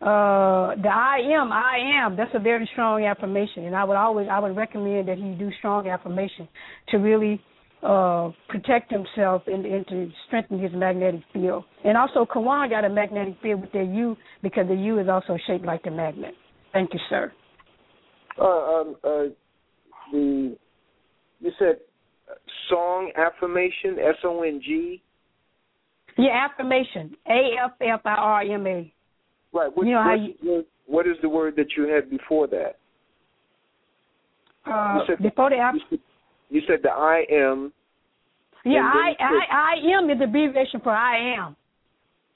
uh the I am, I am, that's a very strong affirmation. And I would always I would recommend that he do strong affirmation to really uh protect himself and, and to strengthen his magnetic field. And also Kawan got a magnetic field with their U because the U is also shaped like the magnet. Thank you, sir. Uh, um, uh, the you said song affirmation S O N G. Yeah, affirmation A F F I R M A. Right. What, you know how you, what is the word that you had before that? Uh, you said, before the app. You said the I am. Yeah, I, I I am is the abbreviation for I am,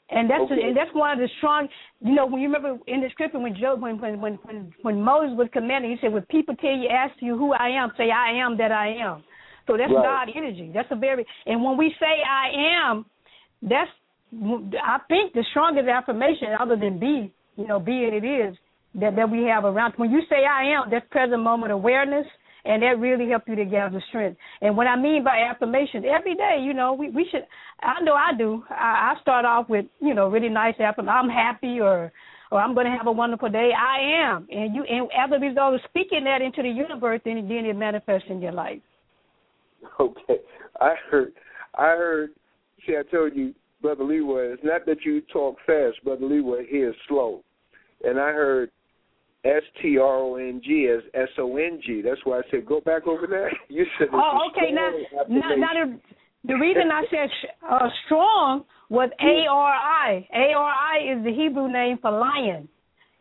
and that's okay. a, and that's one of the strong. You know, when you remember in the scripture when Job when when when when, when Moses was commanding, he said, "When people tell you, ask you who I am, say I am that I am." So that's right. God energy. That's a very and when we say I am, that's I think the strongest affirmation, other than be, you know, be it is, that, that we have around. When you say I am, that's present moment awareness, and that really helps you to gather strength. And what I mean by affirmation, every day, you know, we, we should, I know I do, I, I start off with, you know, really nice affirmation. I'm happy or, or I'm going to have a wonderful day. I am. And you, and as a result of speaking that into the universe, then, then it manifests in your life. Okay. I heard, I heard, see, I told you, Brother Leroy, it's not that you talk fast, Brother Leroy, he is slow. And I heard S T R O N G as S O N G. That's why I said go back over there. You said oh, okay. Now, now, now the, the reason I said uh, strong was A R I. A R I is the Hebrew name for lion,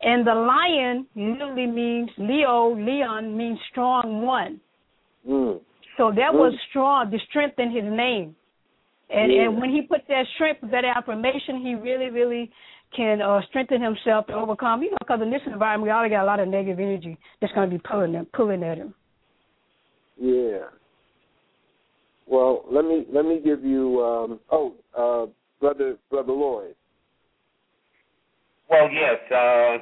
and the lion literally means Leo. Leon means strong one. Mm. So that was strong to strengthen his name. And Yeah. and when he puts that strength, that affirmation, he really, really can uh, strengthen himself to overcome. You know, because in this environment, we already got a lot of negative energy that's going to be pulling him, pulling at him. Yeah. Well, let me let me give you. Um, oh, uh, brother, brother Lloyd. Well, yes. Uh,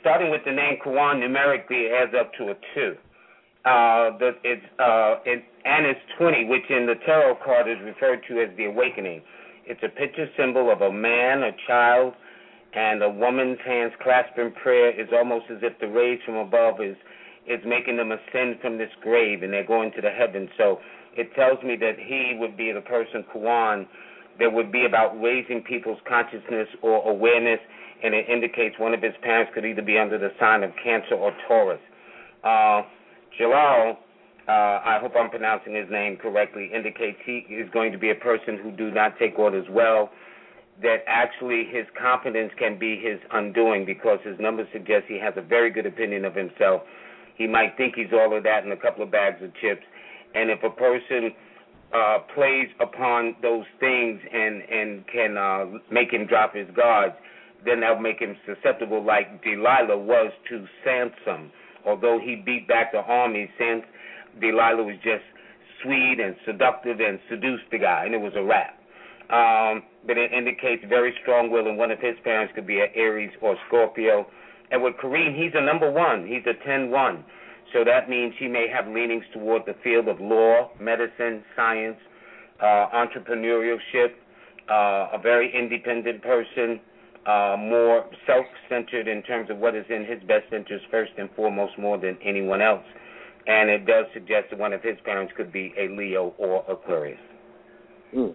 starting with the name Kawan, numerically adds up to a two. Uh, the, it's uh, it, it's 20, which in the tarot card is referred to as the awakening. It's a picture symbol of a man, a child, and a woman's hands clasped in prayer. It's almost as if the rays from above is is making them ascend from this grave, and they're going to the heavens. So it tells me that he would be the person, Kawan, that would be about raising people's consciousness or awareness, and it indicates one of his parents could either be under the sign of Cancer or Taurus. Uh, Jalal, uh, I hope I'm pronouncing his name correctly, indicates he is going to be a person who do not take orders well, that actually his confidence can be his undoing because his numbers suggest he has a very good opinion of himself. He might think he's all of that and a couple of bags of chips. And if a person uh, plays upon those things and and can uh, make him drop his guards, then that'll make him susceptible, like Delilah was to Samson. Although he beat back the army, Sans Delilah was just sweet and seductive and seduced the guy, and it was a wrap. Um, but it indicates very strong will, and one of his parents could be an Aries or Scorpio. And with Kareem, he's a number one. He's a 10-1. So that means he may have leanings toward the field of law, medicine, science, uh, entrepreneurship, uh, a very independent person, uh, more self-centered in terms of what is in his best interest first and foremost more than anyone else. And it does suggest that one of his parents could be a Leo or Aquarius. Hmm.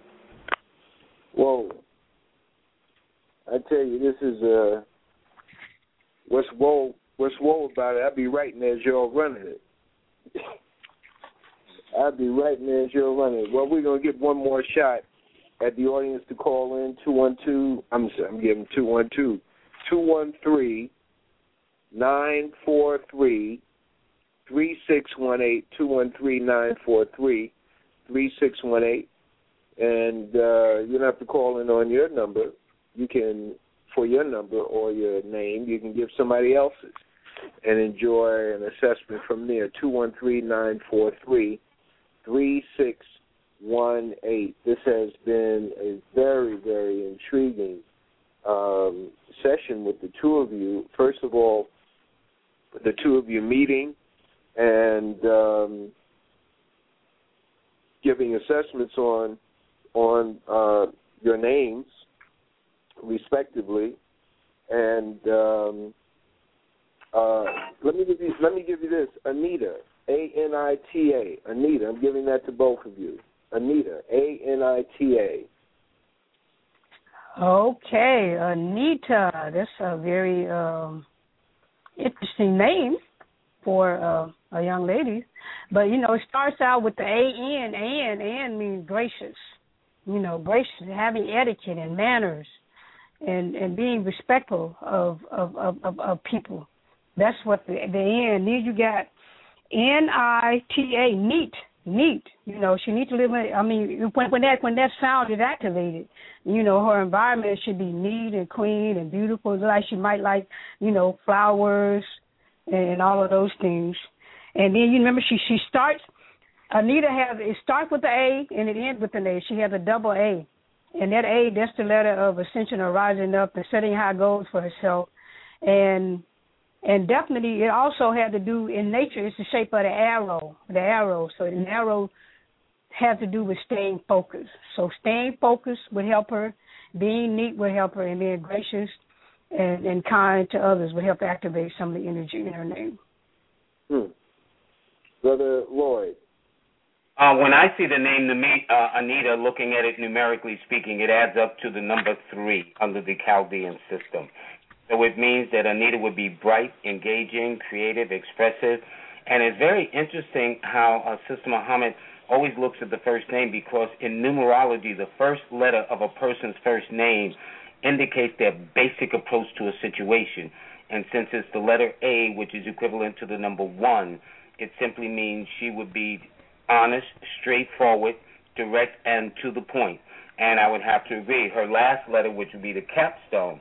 Whoa. I tell you, this is uh, what's woe. What's woe about it? I'd be writing as you're running it. I'd be writing as you're running. Well, we're gonna get one more shot at the audience to call in two one two. I'm sorry, I'm giving two one two, two one three, nine four three, three six one eight, two one three nine four three, three six one eight and uh, you don't have to call in on your number. You can, for your number or your name, you can give somebody else's and enjoy an assessment from there. Two one three nine four three three six one eight. This has been a very very intriguing um, session with the two of you. First of all, the two of you meeting and um, giving assessments on on uh, your names, respectively, and um, uh, let me give you let me give you this, Anita, A N I T A, Anita. I'm giving that to both of you, Anita, A N I T A. Okay, Anita. That's a very um, interesting name for uh, a young lady. But you know, it starts out with the A N. Means gracious. You know, gracious, having etiquette and manners, and and being respectful of of of, of, of people. That's what the the N. Then you got N I T A. Neat. Neat. You know, she needs to live. In, I mean, when when that when that sound is activated, you know, her environment should be neat and clean and beautiful. Like she might like, you know, flowers and all of those things. And then you remember she she starts Anita has it starts with the A and it ends with an A. She has a double A. And that A that's the letter of ascension or rising up and setting high goals for herself. And and definitely it also had to do in nature it's the shape of the arrow. The arrow. So an arrow has to do with staying focused. So staying focused would help her, being neat would help her and being gracious and, and kind to others would help activate some of the energy in her name. Hmm. Brother Lloyd. Uh, when I see the name uh, Anita, looking at it numerically speaking, it adds up to the number three under the Chaldean system. So it means that Anita would be bright, engaging, creative, expressive, and it's very interesting how uh, Sister Muhammad always looks at the first name because in numerology, the first letter of a person's first name indicates their basic approach to a situation. And since it's the letter A, which is equivalent to the number one, it simply means she would be honest, straightforward, direct, and to the point. And I would have to agree. Her last letter, which would be the capstone.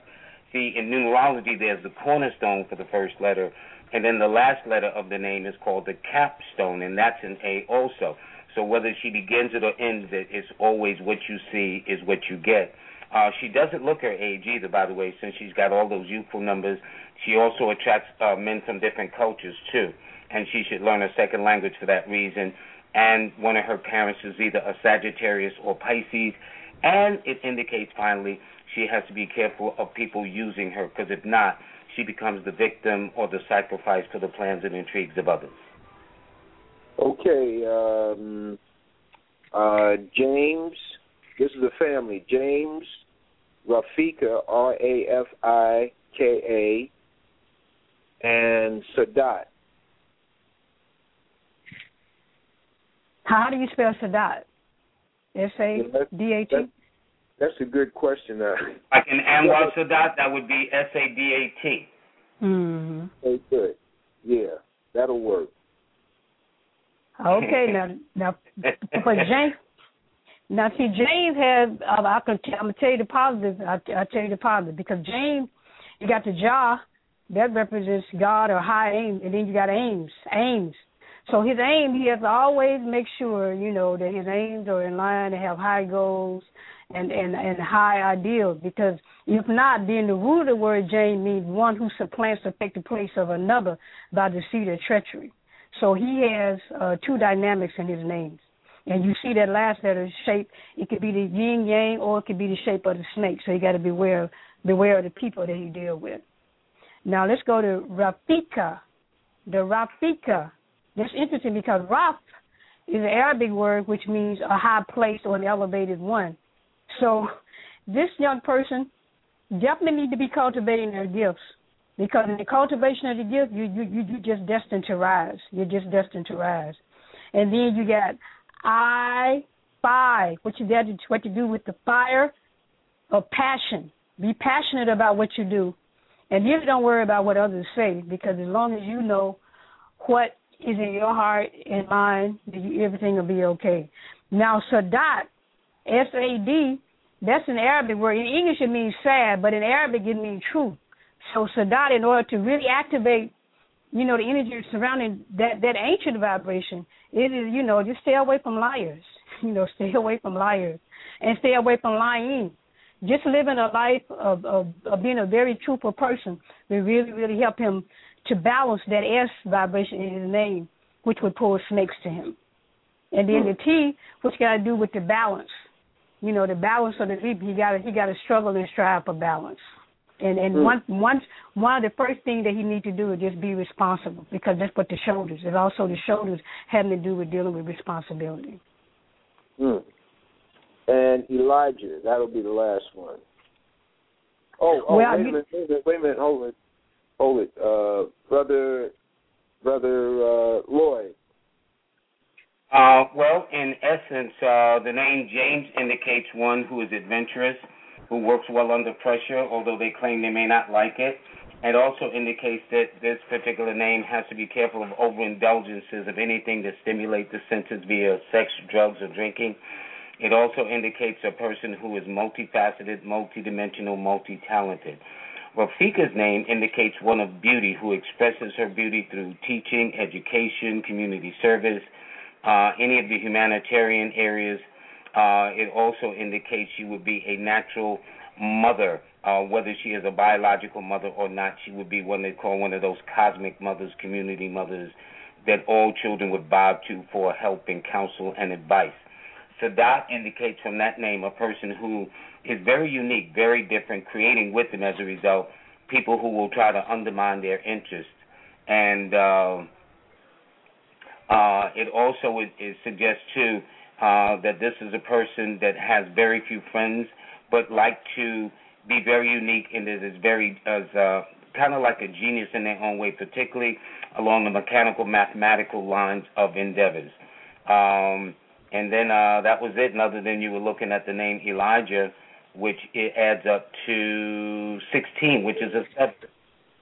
See, in numerology, there's the cornerstone for the first letter, and then the last letter of the name is called the capstone, and that's an A also. So whether she begins it or ends it, it's always what you see is what you get. Uh, she doesn't look her age either, by the way, since she's got all those youthful numbers. She also attracts uh, men from different cultures too, and she should learn a second language for that reason. And one of her parents is either a Sagittarius or Pisces, and it indicates finally she has to be careful of people using her, because if not, she becomes the victim or the sacrifice to the plans and intrigues of others. Okay, um, uh, James. This is the family. James, Rafika, R A F I K A, and Sadat. How do you spell Sadat? S A D A T. That's a good question. Uh, like in Anwar Sadat, that would be S A D A T. Mm-hmm. Okay, good. Yeah, that'll work. Okay, now now, but James, now see James has. Uh, I can. I'm gonna tell you the positive. I I tell you the positive because James, you got the jaw that represents God or high aim, and then you got aims, aims. So his aim, he has to always make sure, you know, that his aims are in line and have high goals and and and high ideals. Because if not, then the root of the word James means one who supplants to take the place of another by deceit or treachery. So he has uh, two dynamics in his names. And you see that last letter shape, it could be the yin yang or it could be the shape of the snake. So you got to beware beware of the people that you deal with. Now let's go to Rafika. The Rafika. That's interesting because Raf is an Arabic word which means a high place or an elevated one. So this young person definitely need to be cultivating their gifts. Because in the cultivation of the gift, you you you you're just destined to rise. You're just destined to rise. And then you got I five, what you got to what to do with the fire of passion. Be passionate about what you do, and then don't worry about what others say. Because as long as you know what is in your heart and mind, everything will be okay. Now, Sadat, S A D, that's an Arabic word. In English, it means sad, but in Arabic, it means truth. So Sadat, in order to really activate, you know, the energy surrounding that that ancient vibration, it is, you know, just stay away from liars. You know, stay away from liars and stay away from lying. Just living a life of, of, of being a very truthful person will really, really help him to balance that S vibration in his name, which would pull snakes to him. And then hmm. the T, which got to do with the balance. You know, the balance of the leap, he got to he got to struggle and strive for balance. And and mm. one one one of the first things that he need to do is just be responsible because that's what the shoulders. And also the shoulders having to do with dealing with responsibility. Mm. And Elijah, that'll be the last one. Oh, oh well, wait, a minute, wait a minute, wait a minute, hold it, hold it, uh, brother, brother uh, Lloyd. Uh, well, in essence, uh, the name James indicates one who is adventurous, who works well under pressure, although they claim they may not like it. It also indicates that this particular name has to be careful of overindulgences of anything that stimulates the senses via sex, drugs, or drinking. It also indicates a person who is multifaceted, multidimensional, multi-talented. Rafika's name indicates one of beauty who expresses her beauty through teaching, education, community service, uh, any of the humanitarian areas. Uh, it also indicates she would be a natural mother, uh, whether she is a biological mother or not. She would be what they call one of those cosmic mothers, community mothers that all children would bow to for help and counsel and advice. Sadat indicates from that name a person who is very unique, very different, creating with them as a result people who will try to undermine their interests. And uh, uh, it also it, it suggests too uh, that this is a person that has very few friends, but like to be very unique and is very as uh, kind of like a genius in their own way, particularly along the mechanical mathematical lines of endeavors. Um, and then uh, that was it. And other than you were looking at the name Elijah, which it adds up to 16, which is a seven.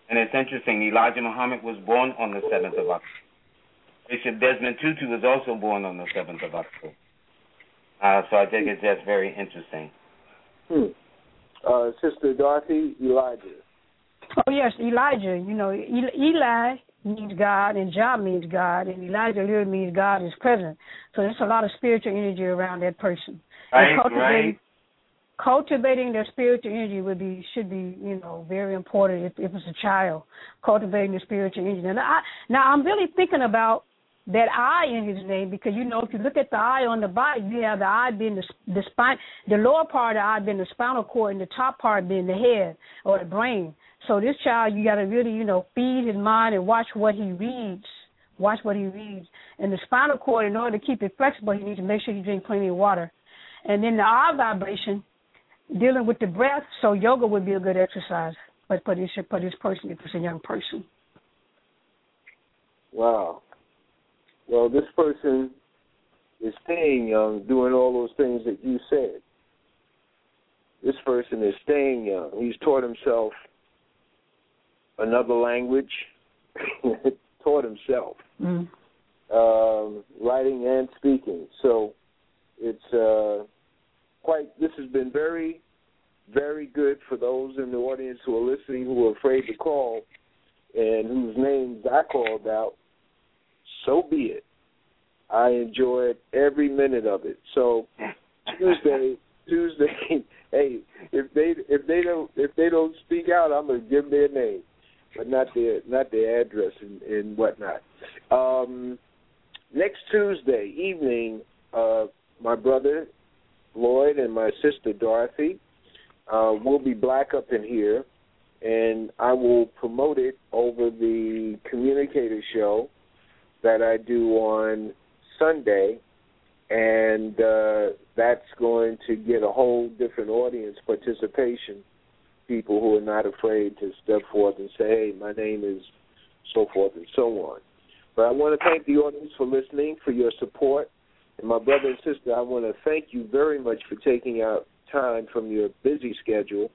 And it's interesting. Elijah Muhammad was born on the seventh of October. Bishop Desmond Tutu was also born on the 7th of October. Uh, so I think it's just very interesting. Hmm. Uh, Sister Dorothy, Elijah. Oh yes, Elijah. You know, Eli means God, and Jah means God, and Elijah literally means God is present. So there's a lot of spiritual energy around that person. Right, right. Cultivating their spiritual energy would be should be you know very important if, if it's a child cultivating the spiritual energy. Now, I, now I'm really thinking about that eye in his name because you know if you look at the eye on the body, you have the eye being the the spine, the lower part of the eye being the spinal cord, and the top part being the head or the brain. So this child, you got to really you know feed his mind and watch what he reads. Watch what he reads. And the spinal cord, in order to keep it flexible, he needs to make sure he drink plenty of water. And then the eye vibration, dealing with the breath. So yoga would be a good exercise, but for this for this person, if it's a young person. Wow. Well, this person is staying young, doing all those things that you said. This person is staying young. He's taught himself another language, taught himself mm. um, writing and speaking. So it's uh, quite. This has been very, very good for those in the audience who are listening who are afraid to call and whose names I called out so be it. I enjoyed every minute of it. So Tuesday, Tuesday, hey, if they if they don't if they don't speak out, I'm gonna give their name, but not their not their address and, and whatnot. Um, next Tuesday evening, uh, my brother Lloyd and my sister Dorothy uh, will be black up in here, and I will promote it over the communicator show that I do on Sunday, and uh, that's going to get a whole different audience participation. People who are not afraid to step forth and say, "Hey, my name is," so forth and so on. But I want to thank the audience for listening, for your support, and my brother and sister. I want to thank you very much for taking out time from your busy schedule.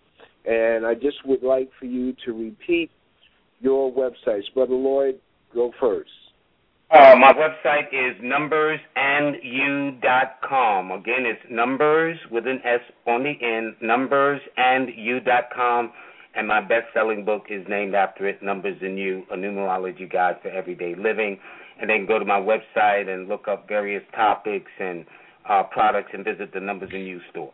And I just would like for you to repeat your websites. Brother Lloyd, go first. Uh, my website is numbersandyou.com. Again, it's numbers with an S on the end, numbersandyou.com. And my best selling book is named after it, Numbers and You, a numerology guide for everyday living. And then go to my website and look up various topics and uh, products and visit the Numbers and You store.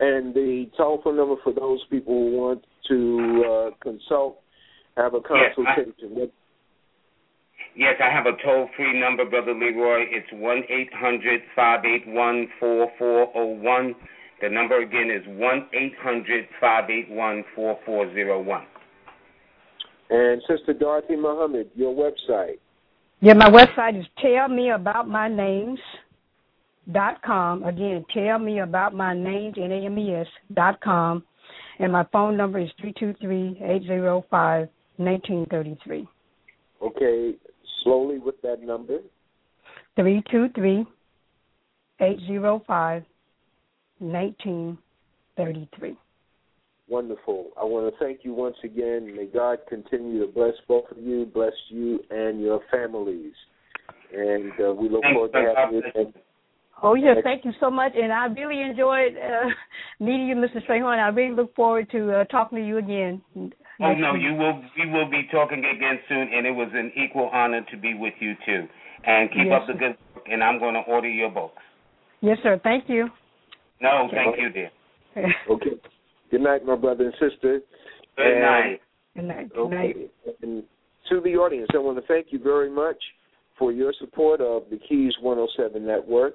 And the telephone number for those people who want to uh, consult, have a consultation. Yes, I- Yes, I have a toll free number, Brother Leroy. It's one eight hundred five eight one four four zero one. The number again is one eight hundred five eight one four four zero one. And Sister Dorothy Muhammad, your website. Yeah, my website is tell me about my names dot com. Again, tell me about my names N A M E S dot com. And my phone number is three two three eight zero five nineteen thirty three. Okay, slowly with that number. Three two three eight zero five nineteen thirty three. Wonderful. I want to thank you once again. May God continue to bless both of you, bless you and your families. And uh, we look Thanks, forward to having you. Oh yes, thank you so much, and I really enjoyed uh, meeting you, Mr. Strayhorn. I really look forward to uh, talking to you again. Oh no, you will. We will be talking again soon, and it was an equal honor to be with you too. And keep Yes, up the good work. And I'm going to order your books. Yes, sir. Thank you. No, thank you, dear. Okay. Good night, my brother and sister. Good And- night. Good night. Good night. Okay. And to the audience, I want to thank you very much for your support of the Keys 107 Network.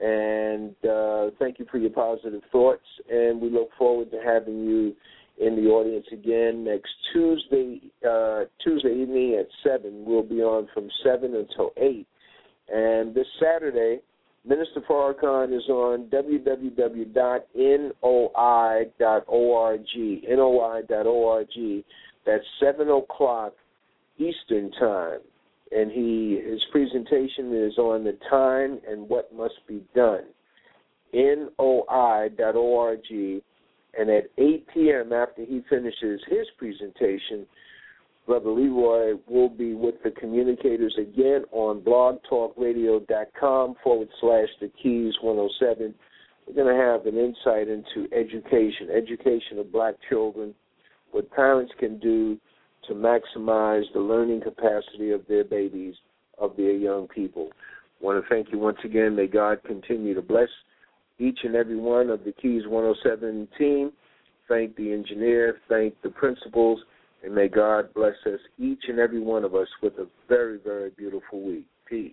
And uh, thank you for your positive thoughts. And we look forward to having you in the audience again next Tuesday, uh, Tuesday evening at 7. We'll be on from 7 until 8. And this Saturday, Minister Farrakhan is on www.noi.org, noi.org. That's 7 o'clock Eastern Time. And he his presentation is on the time and what must be done. NOI.org. And at 8 p.m., after he finishes his presentation, Brother Leroy will be with the communicators again on blogtalkradio.com forward slash the keys 107. We're going to have an insight into education, education of black children, what parents can do to maximize the learning capacity of their babies, of their young people. I want to thank you once again. May God continue to bless each and every one of the Keys 107 team. Thank the engineer, thank the principals, and may God bless us, each and every one of us, with a very, very beautiful week. Peace.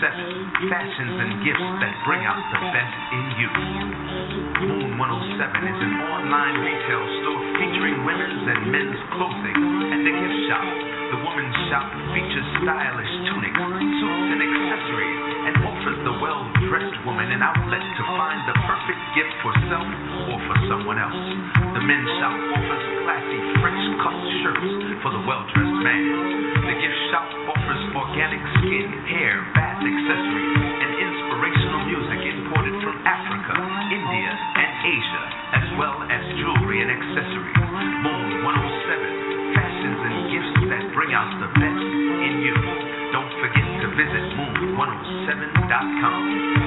107, fashions and gifts that bring out the best in you. Moon 107 is an online retail store featuring women's and men's clothing and a gift shop. The women's shop features stylish tunics, suits, and accessories the well dressed woman an outlet to find the perfect gift for self or for someone else. The men's shop offers classy French cut shirts for the well dressed man. The gift shop offers organic skin, hair, bath accessories, and inspirational music imported from Africa, India, and Asia, as well as jewelry and accessories. Moon 107, fashions and gifts that bring out the best in you. Don't forget to visit Moon 107 107.com